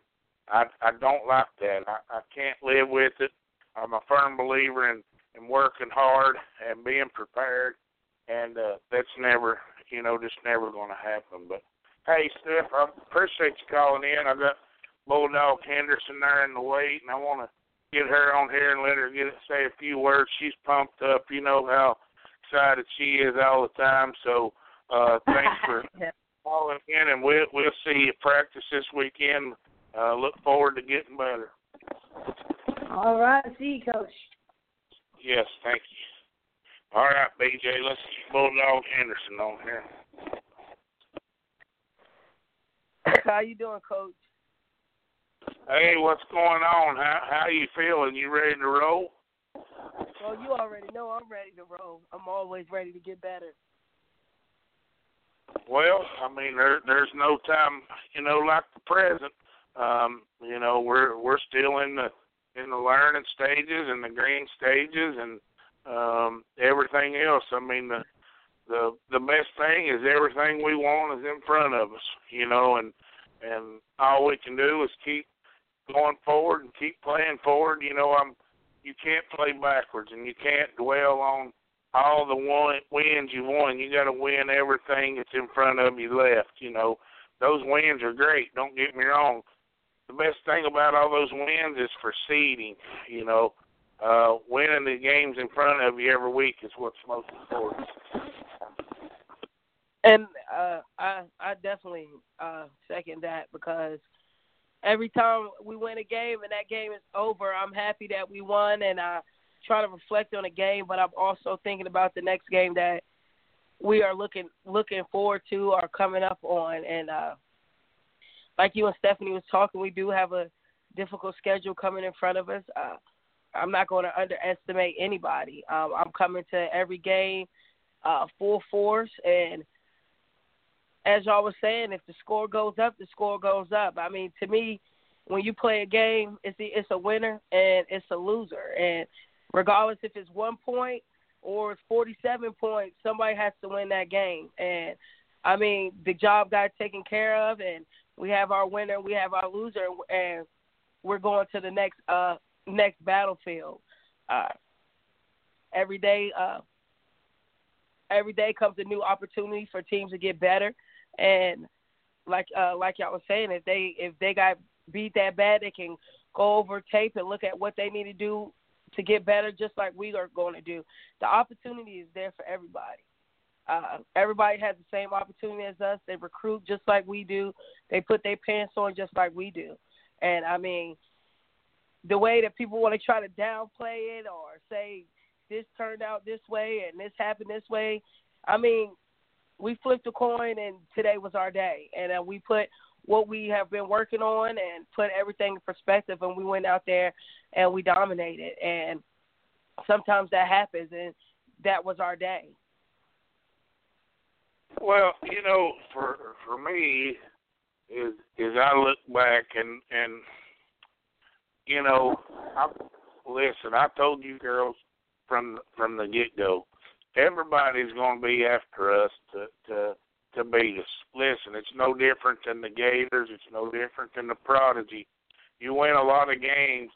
I I don't like that. I I can't live with it. I'm a firm believer in and working hard and being prepared, and uh, that's never, you know, just never going to happen. But Hey, Steph, I appreciate you calling in. I've got Bulldog Henderson there in the wait, and I want to get her on here and let her get say a few words. She's pumped up. You know how excited she is all the time. So uh, thanks for calling in, and we'll we'll see you practice this weekend. Uh, look forward to getting better. All right, see you, Coach. Yes, thank you. All right, BJ, let's get Bulldog Henderson on here. How you doing, Coach? Hey, what's going on? How how you feeling? You ready to roll? Well, you already know I'm ready to roll. I'm always ready to get better. Well, I mean, there there's no time, you know, like the present. Um, you know, we're we're still in the in the learning stages and the green stages and um everything else. I mean, the the the best thing is everything we want is in front of us, you know, and and all we can do is keep going forward and keep playing forward. You know, I'm you can't play backwards and you can't dwell on all the one wins you won. You got to win everything that's in front of you left. You know, those wins are great. Don't get me wrong. The best thing about all those wins is for seeding. You know, uh, winning the games in front of you every week is what's most important. And uh, I I definitely uh, second that because every time we win a game and that game is over, I'm happy that we won and I try to reflect on the game, but I'm also thinking about the next game that we are looking looking forward to or coming up on. And uh, like you and Stephanie was talking, we do have a difficult schedule coming in front of us. Uh, I'm not going to underestimate anybody. Um, I'm coming to every game uh, full force, and as y'all was saying, if the score goes up, the score goes up. I mean, to me, when you play a game, it's a, it's a winner and it's a loser, and regardless if it's one point or it's 47 points, somebody has to win that game. And I mean, the job got taken care of, and we have our winner, we have our loser, and we're going to the next uh next battlefield. Uh, every day, uh, every day comes a new opportunity for teams to get better, and like uh like y'all was saying, if they if they got beat that bad, they can go over tape and look at what they need to do to get better, just like we are going to do. The opportunity is there for everybody. Uh, everybody has the same opportunity as us. They recruit just like we do. They put their pants on just like we do. And I mean, the way that people want to try to downplay it or say this turned out this way and this happened this way, I mean, we flipped a coin and today was our day. And uh, we put what we have been working on and put everything in perspective and we went out there and we dominated and sometimes that happens and that was our day well you know for for me is is i look back and and you know i listen i told you girls from from the get go everybody's going to be after us to to to beat us. Listen, it's no different than the Gators. It's no different than the Prodigy. You win a lot of games,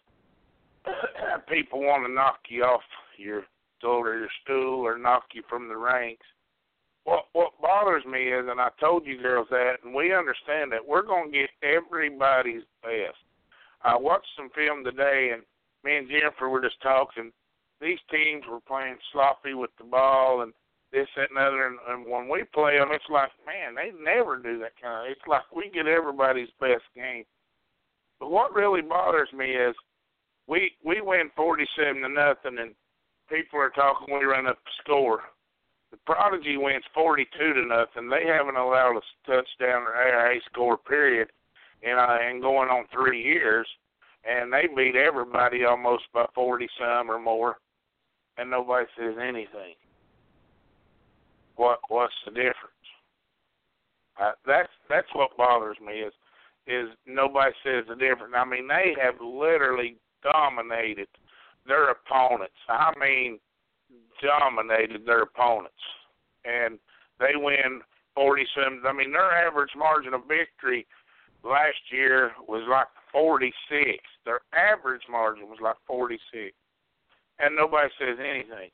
people want to knock you off your stool or your stool or knock you from the ranks. What what bothers me is, and I told you girls that, and we understand that we're going to get everybody's best. I watched some film today, and me and Jennifer were just talking. These teams were playing sloppy with the ball, and this, that, and other. And, and when we play them, it's like, man, they never do that kind of. It's like we get everybody's best game. But what really bothers me is we we win forty-seven to nothing, and people are talking we run up the score. The Prodigy wins forty-two to nothing. They haven't allowed a touchdown or AIA score period, and uh, and going on three years, and they beat everybody almost by forty some or more, and nobody says anything what what's the difference? Uh, that's that's what bothers me is is nobody says the difference. I mean, they have literally dominated their opponents. I mean, dominated their opponents, and they win forty-seven. I mean, their average margin of victory last year was like forty-six. Their average margin was like forty-six, and nobody says anything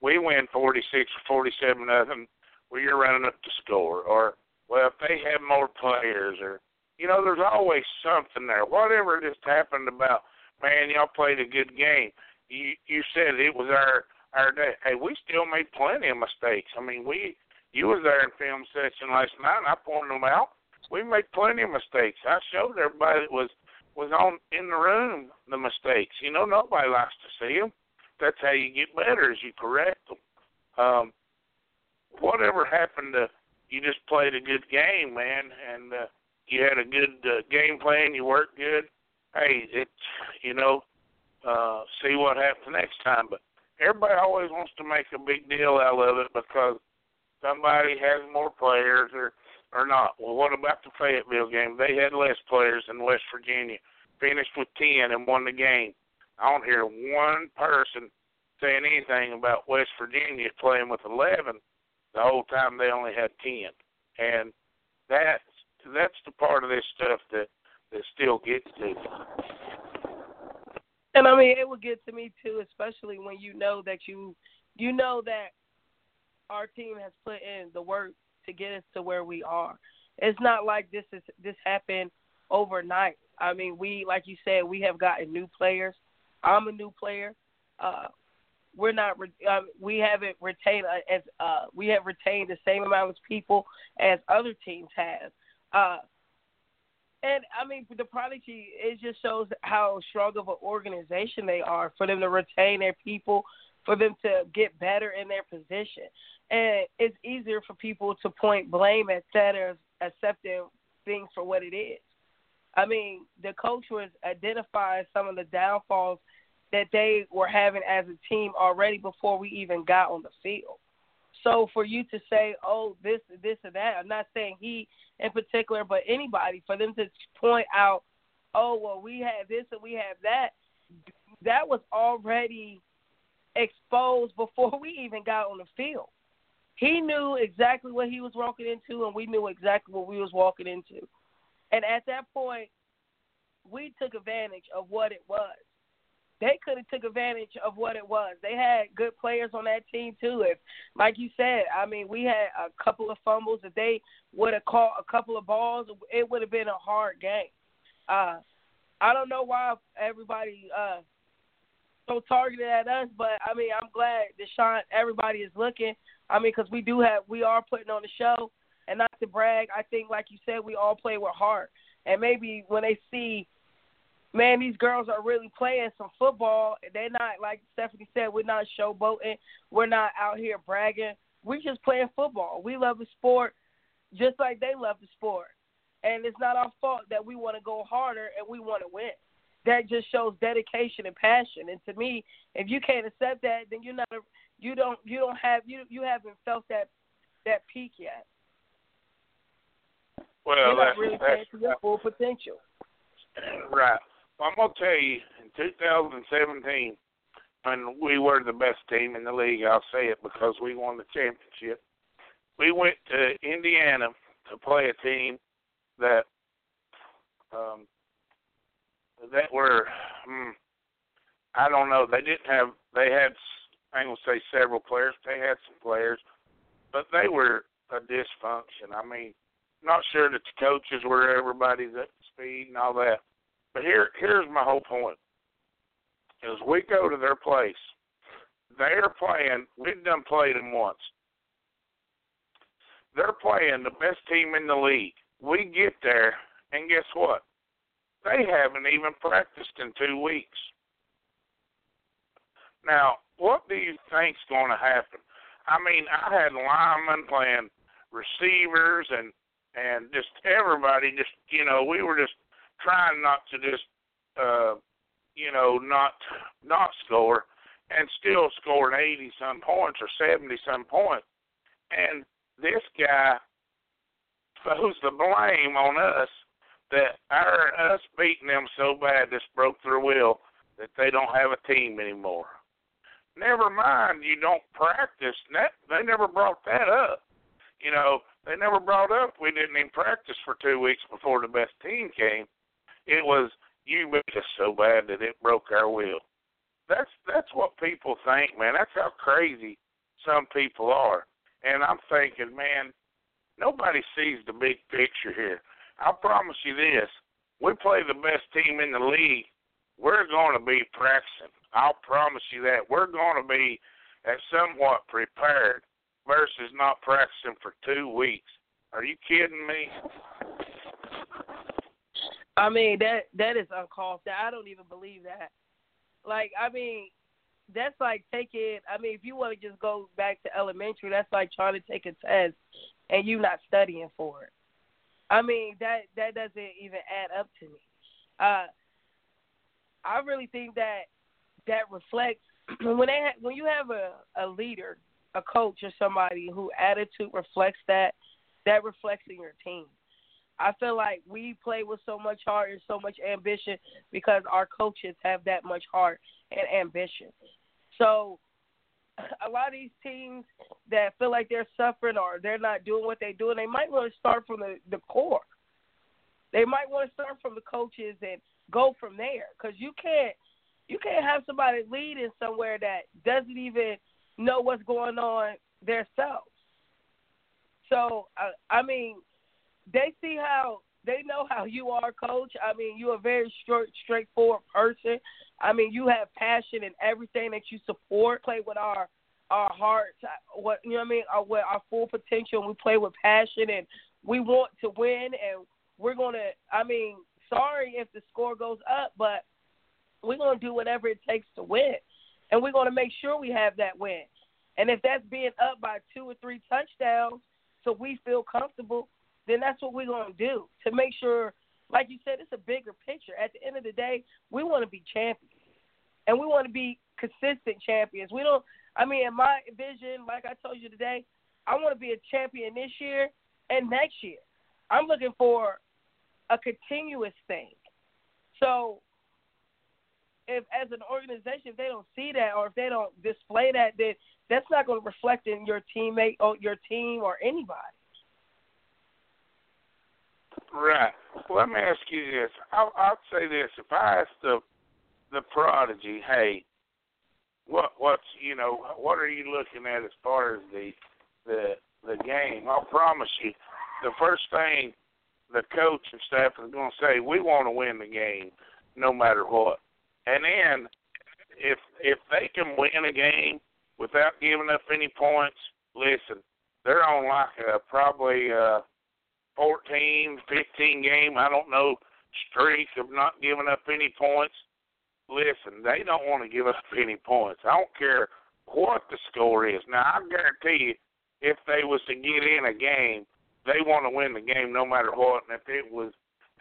we win 46 or 47 nothing, well, you're running up the score, or well, if they had more players, or you know, there's always something there. Whatever just happened about, man, y'all played a good game. You you said it was our our day. Hey, we still made plenty of mistakes. I mean, we you was there in film session last night. and I pointed them out. We made plenty of mistakes. I showed everybody that was was on in the room the mistakes. You know, nobody likes to see them. That's how you get better, is you correct them. Um, whatever happened to you just played a good game, man, and uh, you had a good uh, game plan. You worked good. Hey, it's you know, uh, see what happens next time. But everybody always wants to make a big deal out of it because somebody has more players or or not. Well, what about the Fayetteville game? They had less players than West Virginia. Finished with ten and won the game. I don't hear one person saying anything about West Virginia playing with eleven the whole time they only had ten. And that's that's the part of this stuff that that still gets to me. And I mean, it would get to me too, especially when you know that you you know that our team has put in the work to get us to where we are. It's not like this is this happened overnight. I mean, we like you said, we have gotten new players. I'm a new player. Uh, we're not uh, we haven't retained uh, as uh, we have retained the same amount of people as other teams have. Uh, and I mean, the Prodigy it just shows how strong of an organization they are for them to retain their people, for them to get better in their position, and it's easier for people to point blame at that or accepting things for what it is. I mean, the coach was identifying some of the downfalls that they were having as a team already before we even got on the field. So for you to say, "Oh, this, this, or that," I'm not saying he in particular, but anybody for them to point out, "Oh, well, we have this and we have that," that was already exposed before we even got on the field. He knew exactly what he was walking into, and we knew exactly what we was walking into. And at that point, we took advantage of what it was they could have took advantage of what it was. They had good players on that team too. If, like you said, I mean, we had a couple of fumbles. If they would have caught a couple of balls, it would have been a hard game. Uh, I don't know why everybody uh, so targeted at us, but I mean, I'm glad Deshaun. Everybody is looking. I mean, because we do have, we are putting on the show, and not to brag. I think, like you said, we all play with heart, and maybe when they see man, these girls are really playing some football. They're not like Stephanie said. We're not showboating. We're not out here bragging. We're just playing football. We love the sport just like they love the sport, and it's not our fault that we want to go harder and we want to win. That just shows dedication and passion. And to me, if you can't accept that, then you're not. A, you don't. You don't have. You you haven't felt that that peak yet. Well, you're not really to your full potential. Right. I'm gonna tell you, in 2017, when we were the best team in the league, I'll say it because we won the championship. We went to Indiana to play a team that um, that were, hmm, I don't know. They didn't have. They had. I'm gonna say several players. They had some players, but they were a dysfunction. I mean, not sure that the coaches were everybody's up to speed and all that. But here, here's my whole point: is we go to their place, they're playing. We've done played them once. They're playing the best team in the league. We get there, and guess what? They haven't even practiced in two weeks. Now, what do you think's going to happen? I mean, I had linemen playing receivers and and just everybody just you know we were just trying not to just uh you know not not score and still scoring 80 some points or 70 some points and this guy throws the blame on us that our us beating them so bad just broke their will that they don't have a team anymore. Never mind, you don't practice. That they never brought that up. You know, they never brought up we didn't even practice for two weeks before the best team came. It was you beat us so bad that it broke our will. That's that's what people think, man. That's how crazy some people are. And I'm thinking, man, nobody sees the big picture here. I promise you this: we play the best team in the league. We're going to be practicing. I'll promise you that we're going to be at somewhat prepared versus not practicing for two weeks. Are you kidding me? I mean that that is uncalled for. I don't even believe that. Like I mean, that's like taking. I mean, if you want to just go back to elementary, that's like trying to take a test and you not studying for it. I mean that that doesn't even add up to me. Uh, I really think that that reflects when they ha- when you have a a leader, a coach, or somebody who attitude reflects that. That reflects in your team. I feel like we play with so much heart and so much ambition because our coaches have that much heart and ambition. So a lot of these teams that feel like they're suffering or they're not doing what they're doing, they might want to start from the, the core. They might want to start from the coaches and go from there because you can't you can't have somebody leading somewhere that doesn't even know what's going on themselves. So uh, I mean, they see how they know how you are, coach. I mean, you're a very straight, straightforward person. I mean, you have passion in everything that you support. Play with our our hearts, what you know what I mean, our, our full potential. We play with passion, and we want to win, and we're gonna. I mean, sorry if the score goes up, but we're gonna do whatever it takes to win, and we're gonna make sure we have that win. And if that's being up by two or three touchdowns, so we feel comfortable, then that's what we're going to do to make sure, like you said, it's a bigger picture. At the end of the day, we want to be champions, and we want to be consistent champions. We don't. I mean, in my vision, like I told you today, I want to be a champion this year and next year. I'm looking for a continuous thing. So, if as an organization, if they don't see that or if they don't display that, then that's not going to reflect in your teammate or your team or anybody. Right. Well, let me ask you this. I'll, I'll say this: if I asked the the prodigy, hey, what what's you know what are you looking at as far as the the the game? I'll promise you, the first thing the coach and staff is going to say, we want to win the game, no matter what. And then if if they can win a game without giving up any points, listen, they're on like a probably. Uh, 14, 15 game, I don't know, streak of not giving up any points. Listen, they don't want to give up any points. I don't care what the score is. Now, I guarantee you, if they was to get in a game, they want to win the game no matter what. And if it was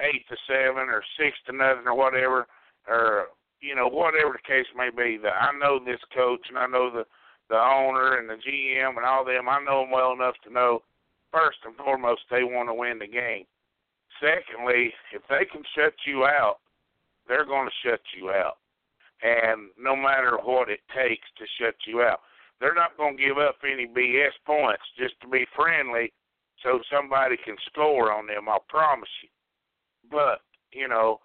eight to seven or six to nothing or whatever, or you know whatever the case may be, that I know this coach and I know the the owner and the GM and all them. I know them well enough to know first and foremost, they want to win the game. Secondly, if they can shut you out, they're going to shut you out. And no matter what it takes to shut you out, they're not going to give up any BS points just to be friendly so somebody can score on them, I'll promise you. But, you know,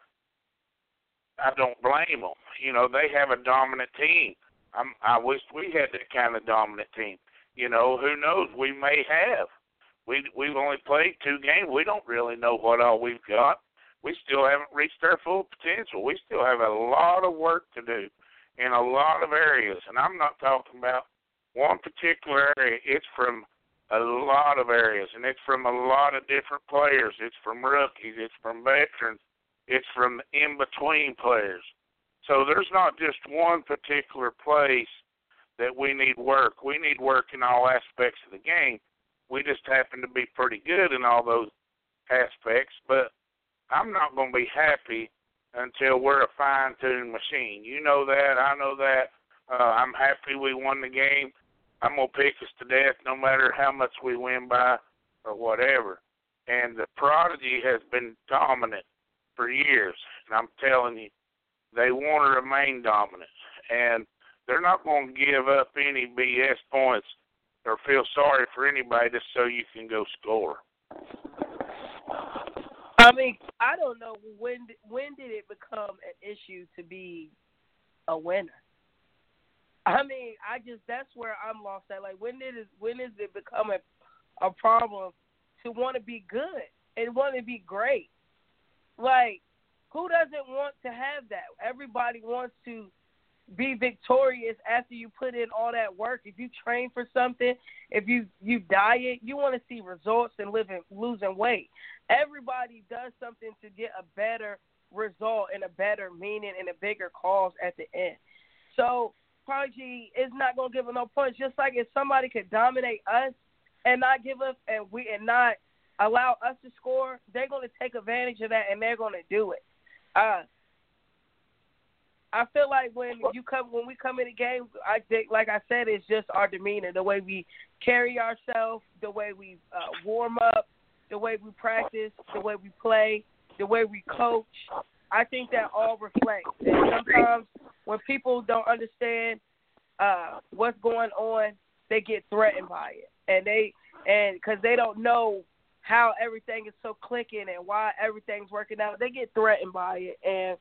I don't blame them. You know, they have a dominant team. I'm, I wish we had that kind of dominant team. You know, who knows? We may have we we've only played two games. We don't really know what all we've got. We still haven't reached our full potential. We still have a lot of work to do in a lot of areas, and I'm not talking about one particular area. It's from a lot of areas, and it's from a lot of different players. It's from rookies. It's from veterans. It's from in between players. So there's not just one particular place that we need work. We need work in all aspects of the game we just happen to be pretty good in all those aspects. But I'm not going to be happy until we're a fine tuned machine. You know that. I know that. Uh, I'm happy we won the game. I'm going to pick us to death no matter how much we win by or whatever. And the prodigy has been dominant for years. And I'm telling you, they want to remain dominant. And they're not going to give up any BS points or feel sorry for anybody just so you can go score. I mean, I don't know when when did it become an issue to be a winner. I mean, I just that's where I'm lost at. Like, when did it when does it become a a problem to want to be good and want to be great. Like, who doesn't want to have that? Everybody wants to be victorious after you put in all that work. If you train for something, if you you diet, you want to see results and living losing weight. Everybody does something to get a better result and a better meaning and a bigger cause at the end. So Prodigy is not gonna give us no points. Just like if somebody could dominate us and not give us and we and not allow us to score, they're gonna take advantage of that and they're gonna do it. Uh, I feel like when you come when we come in the game, I think like I said, it's just our demeanor, the way we carry ourselves, the way we uh, warm up, the way we practice, the way we play, the way we coach. I think that all reflects. And sometimes when people don't understand uh, what's going on, they get threatened by it, and they and because they don't know how everything is so clicking and why everything's working out, they get threatened by it, and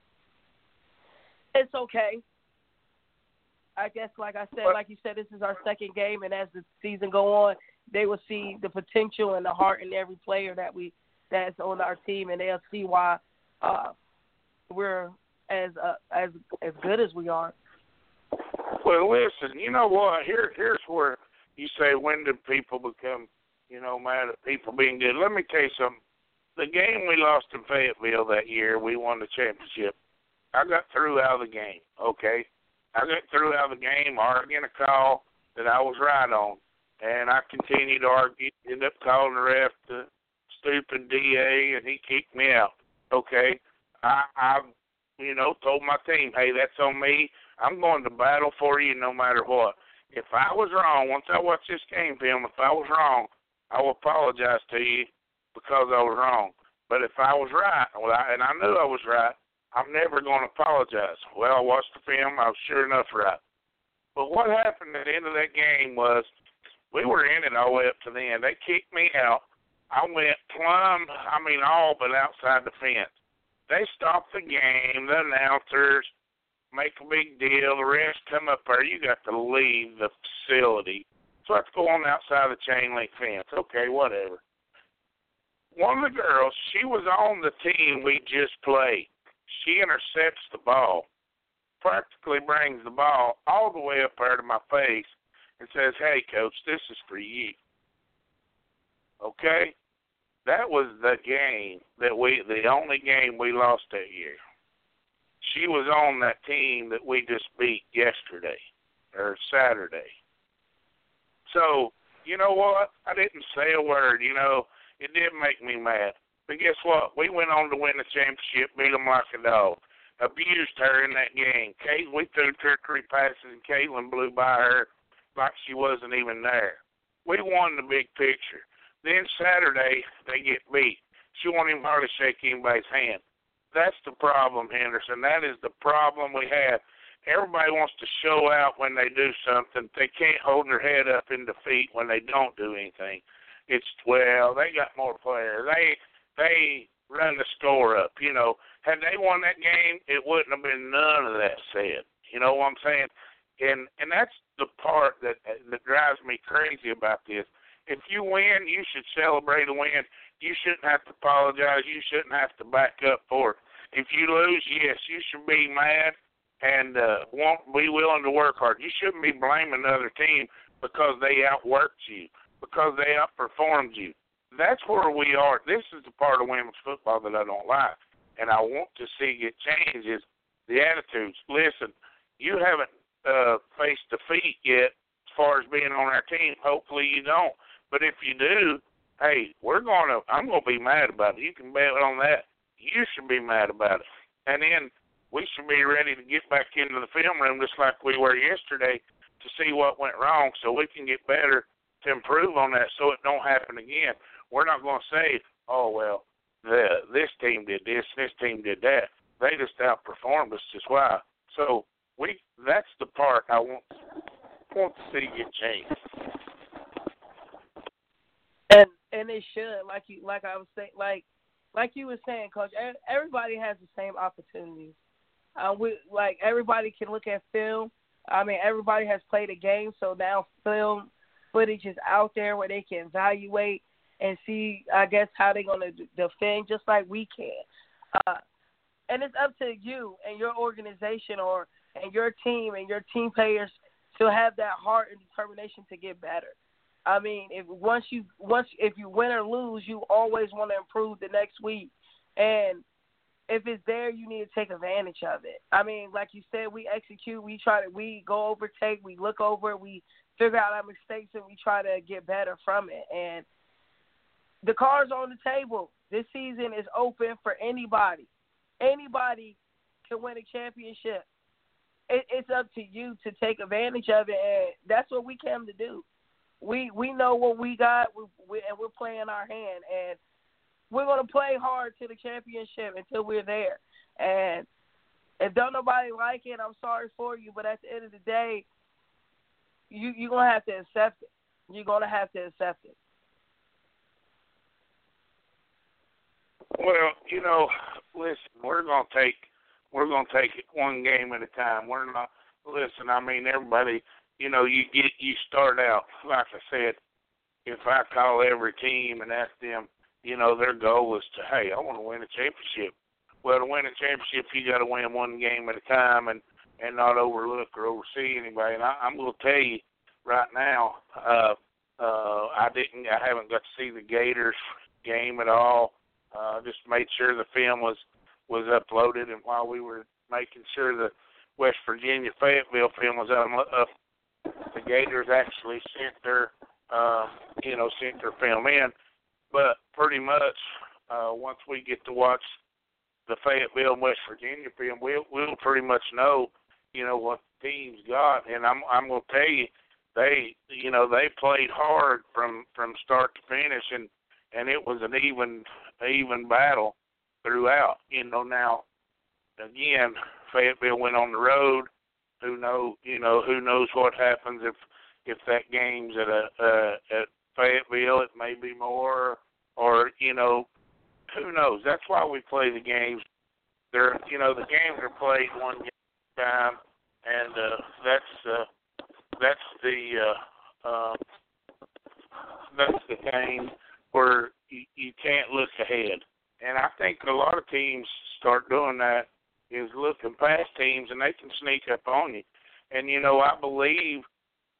it's okay. I guess, like I said, like you said, this is our second game, and as the season go on, they will see the potential and the heart in every player that we that's on our team, and they'll see why uh, we're as uh, as as good as we are. Well, listen, you know what? Here, here's where you say when do people become, you know, mad at people being good. Let me tell you something. The game we lost in Fayetteville that year, we won the championship. I got through out of the game. Okay, I got through out of the game arguing a call that I was right on, and I continued to argue. Ended up calling the ref the stupid DA, and he kicked me out. Okay, I, I, you know, told my team, hey, that's on me. I'm going to battle for you no matter what. If I was wrong, once I watch this game film, if I was wrong, I will apologize to you because I was wrong. But if I was right, well, I, and I knew I was right, I'm never going to apologize. Well, I watched the film. I was sure enough right. But what happened at the end of that game was we were in it all the way up to the end. They kicked me out. I went plumb, I mean, all but outside the fence. They stopped the game. The announcers make a big deal. The refs come up there. You got to leave the facility. So let's go on outside the chain link fence. Okay, whatever. One of the girls, she was on the team we just played. She intercepts the ball, practically brings the ball all the way up there to my face, and says, "Hey, coach, this is for you." Okay, that was the game that we, the only game we lost that year. She was on that team that we just beat yesterday or Saturday. So, you know what? I didn't say a word. You know, it did make me mad. But guess what? We went on to win the championship, beat them like a dog. Abused her in that game. Kate, we threw two or three passes, and Caitlin blew by her like she wasn't even there. We won the big picture. Then Saturday, they get beat. She won't even hardly shake anybody's hand. That's the problem, Henderson. That is the problem we have. Everybody wants to show out when they do something. They can't hold their head up in defeat when they don't do anything. It's well, they got more players. They they run the score up. You know, had they won that game, it wouldn't have been none of that said. You know what I'm saying? And and that's the part that that drives me crazy about this. If you win, you should celebrate a win. You shouldn't have to apologize. You shouldn't have to back up for it. If you lose, yes, you should be mad and uh, won't be willing to work hard. You shouldn't be blaming the other team because they outworked you, because they outperformed you that's where we are. This is the part of women's football that I don't like, and I want to see it change. Is the attitudes? Listen, you haven't uh, faced defeat yet as far as being on our team. Hopefully you don't. But if you do, hey, we're gonna. I'm gonna be mad about it. You can bet on that. You should be mad about it. And then we should be ready to get back into the film room just like we were yesterday to see what went wrong, so we can get better to improve on that, so it don't happen again. We're not going to say, oh well, the this team did this, this team did that. They just outperformed us. Just why. So we that's the part I want want to see get changed. And and it should, like you, like I was saying, like like you were saying, Coach. Everybody has the same opportunities. Uh, we like everybody can look at film. I mean, everybody has played a game, so now film footage is out there where they can evaluate and see, I guess, how they're gonna defend, just like we can. Uh, and it's up to you and your organization or and your team and your team players to have that heart and determination to get better. I mean, if once you once if you win or lose, you always want to improve the next week. And if it's there, you need to take advantage of it. I mean, like you said, we execute, we try to, we go overtake, we look over, we figure out our mistakes, and we try to get better from it. And the cards on the table. This season is open for anybody. Anybody can win a championship. It, it's up to you to take advantage of it, and that's what we came to do. We we know what we got, we, we, and we're playing our hand, and we're gonna play hard to the championship until we're there. And if don't nobody like it, I'm sorry for you, but at the end of the day, you you're gonna have to accept it. You're gonna have to accept it. Well, you know, listen, we're gonna take we're gonna take it one game at a time. We're not listen. I mean, everybody, you know, you get you start out like I said. If I call every team and ask them, you know, their goal is to, hey, I want to win a championship. Well, to win a championship, you got to win one game at a time and and not overlook or oversee anybody. And I, I'm to tell you right now, uh, uh, I didn't, I haven't got to see the Gators game at all. Uh, just made sure the film was was uploaded, and while we were making sure the West Virginia Fayetteville film was up, the Gators actually sent their uh, you know sent their film in. But pretty much uh, once we get to watch the Fayetteville West Virginia film, we'll we'll pretty much know you know what team's got, and I'm I'm gonna tell you they you know they played hard from from start to finish and and it was an even even battle throughout. You know, now again, Fayetteville went on the road. Who know? You know, who knows what happens if if that game's at a uh, at Fayetteville? It may be more, or you know, who knows? That's why we play the games. They're you know the games are played one game at a time, and uh, that's uh, that's the uh, uh, that's the game where you, can't look ahead. And I think a lot of teams start doing that is looking past teams and they can sneak up on you. And you know, I believe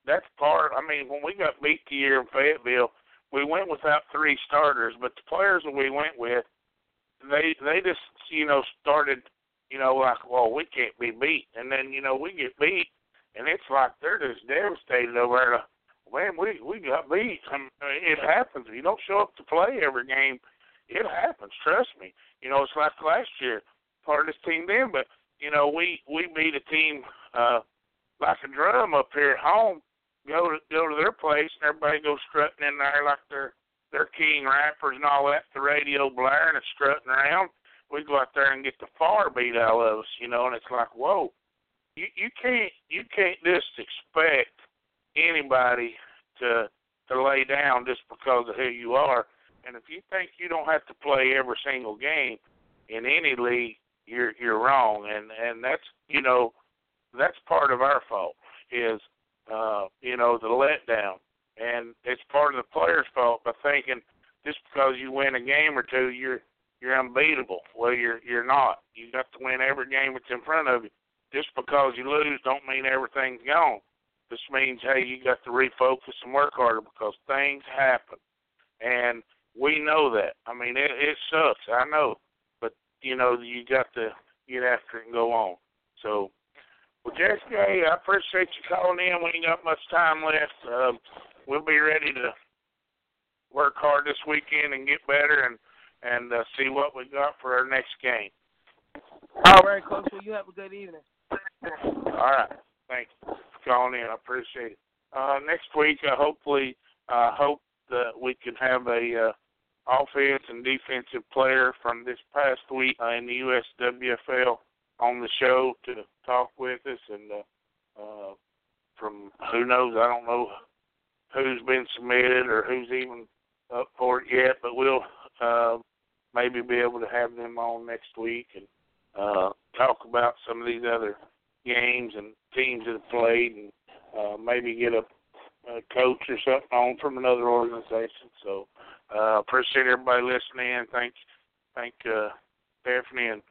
that's part. I mean, when we got beat the year in Fayetteville, we went without three starters, but the players that we went with, they they just you know started you know like well we can't be beat, and then you know we get beat, and it's like they're just devastated over man, we we got beat. I mean, it happens. You don't show up to play every game. It happens. Trust me. You know, it's like last year, part of this team then, but you know, we we beat a team uh like a drum up here at home. Go to go to their place, and everybody goes strutting in there like they're they're king rappers and all that. The radio blaring and strutting around. We go out there and get the far beat out of us, you know, and it's like, whoa, you you can't you can't just expect anybody to to lay down just because of who you are. And if you think you don't have to play every single game in any league, you're you're wrong. And and that's you know that's part of our fault is uh, you know the letdown, and it's part of the players' fault by thinking just because you win a game or two, you're you're unbeatable. Well, you're you're not. You got to win every game that's in front of you. Just because you lose, don't mean everything's gone. This means, hey, you got to refocus and work harder because things happen, and we know that. I mean, it, it sucks. I know, but you know, you got to get after it and go on. So, well, Jessica, hey, I appreciate you calling in. We ain't got much time left. Um, we'll be ready to work hard this weekend and get better and and uh, see what we got for our next game. All right, Coach. Well, you have a good evening. All right. Thanks calling in. I appreciate it. Uh, next week, uh, hopefully, uh, hope that we can have a uh, offense and defensive player from this past week uh, in the USWFL on the show to talk with us, and uh, uh, from who knows, I don't know who's been submitted or who's even up for it yet, but we'll uh, maybe be able to have them on next week and uh, talk about some of these other games and teams that have played, and uh, maybe get a, a coach or something on from another organization. So Uh, appreciate everybody listening in. Thank, thank uh, Stephanie and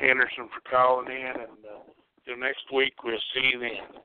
Henderson for calling in. And uh, till next week, we'll see you then.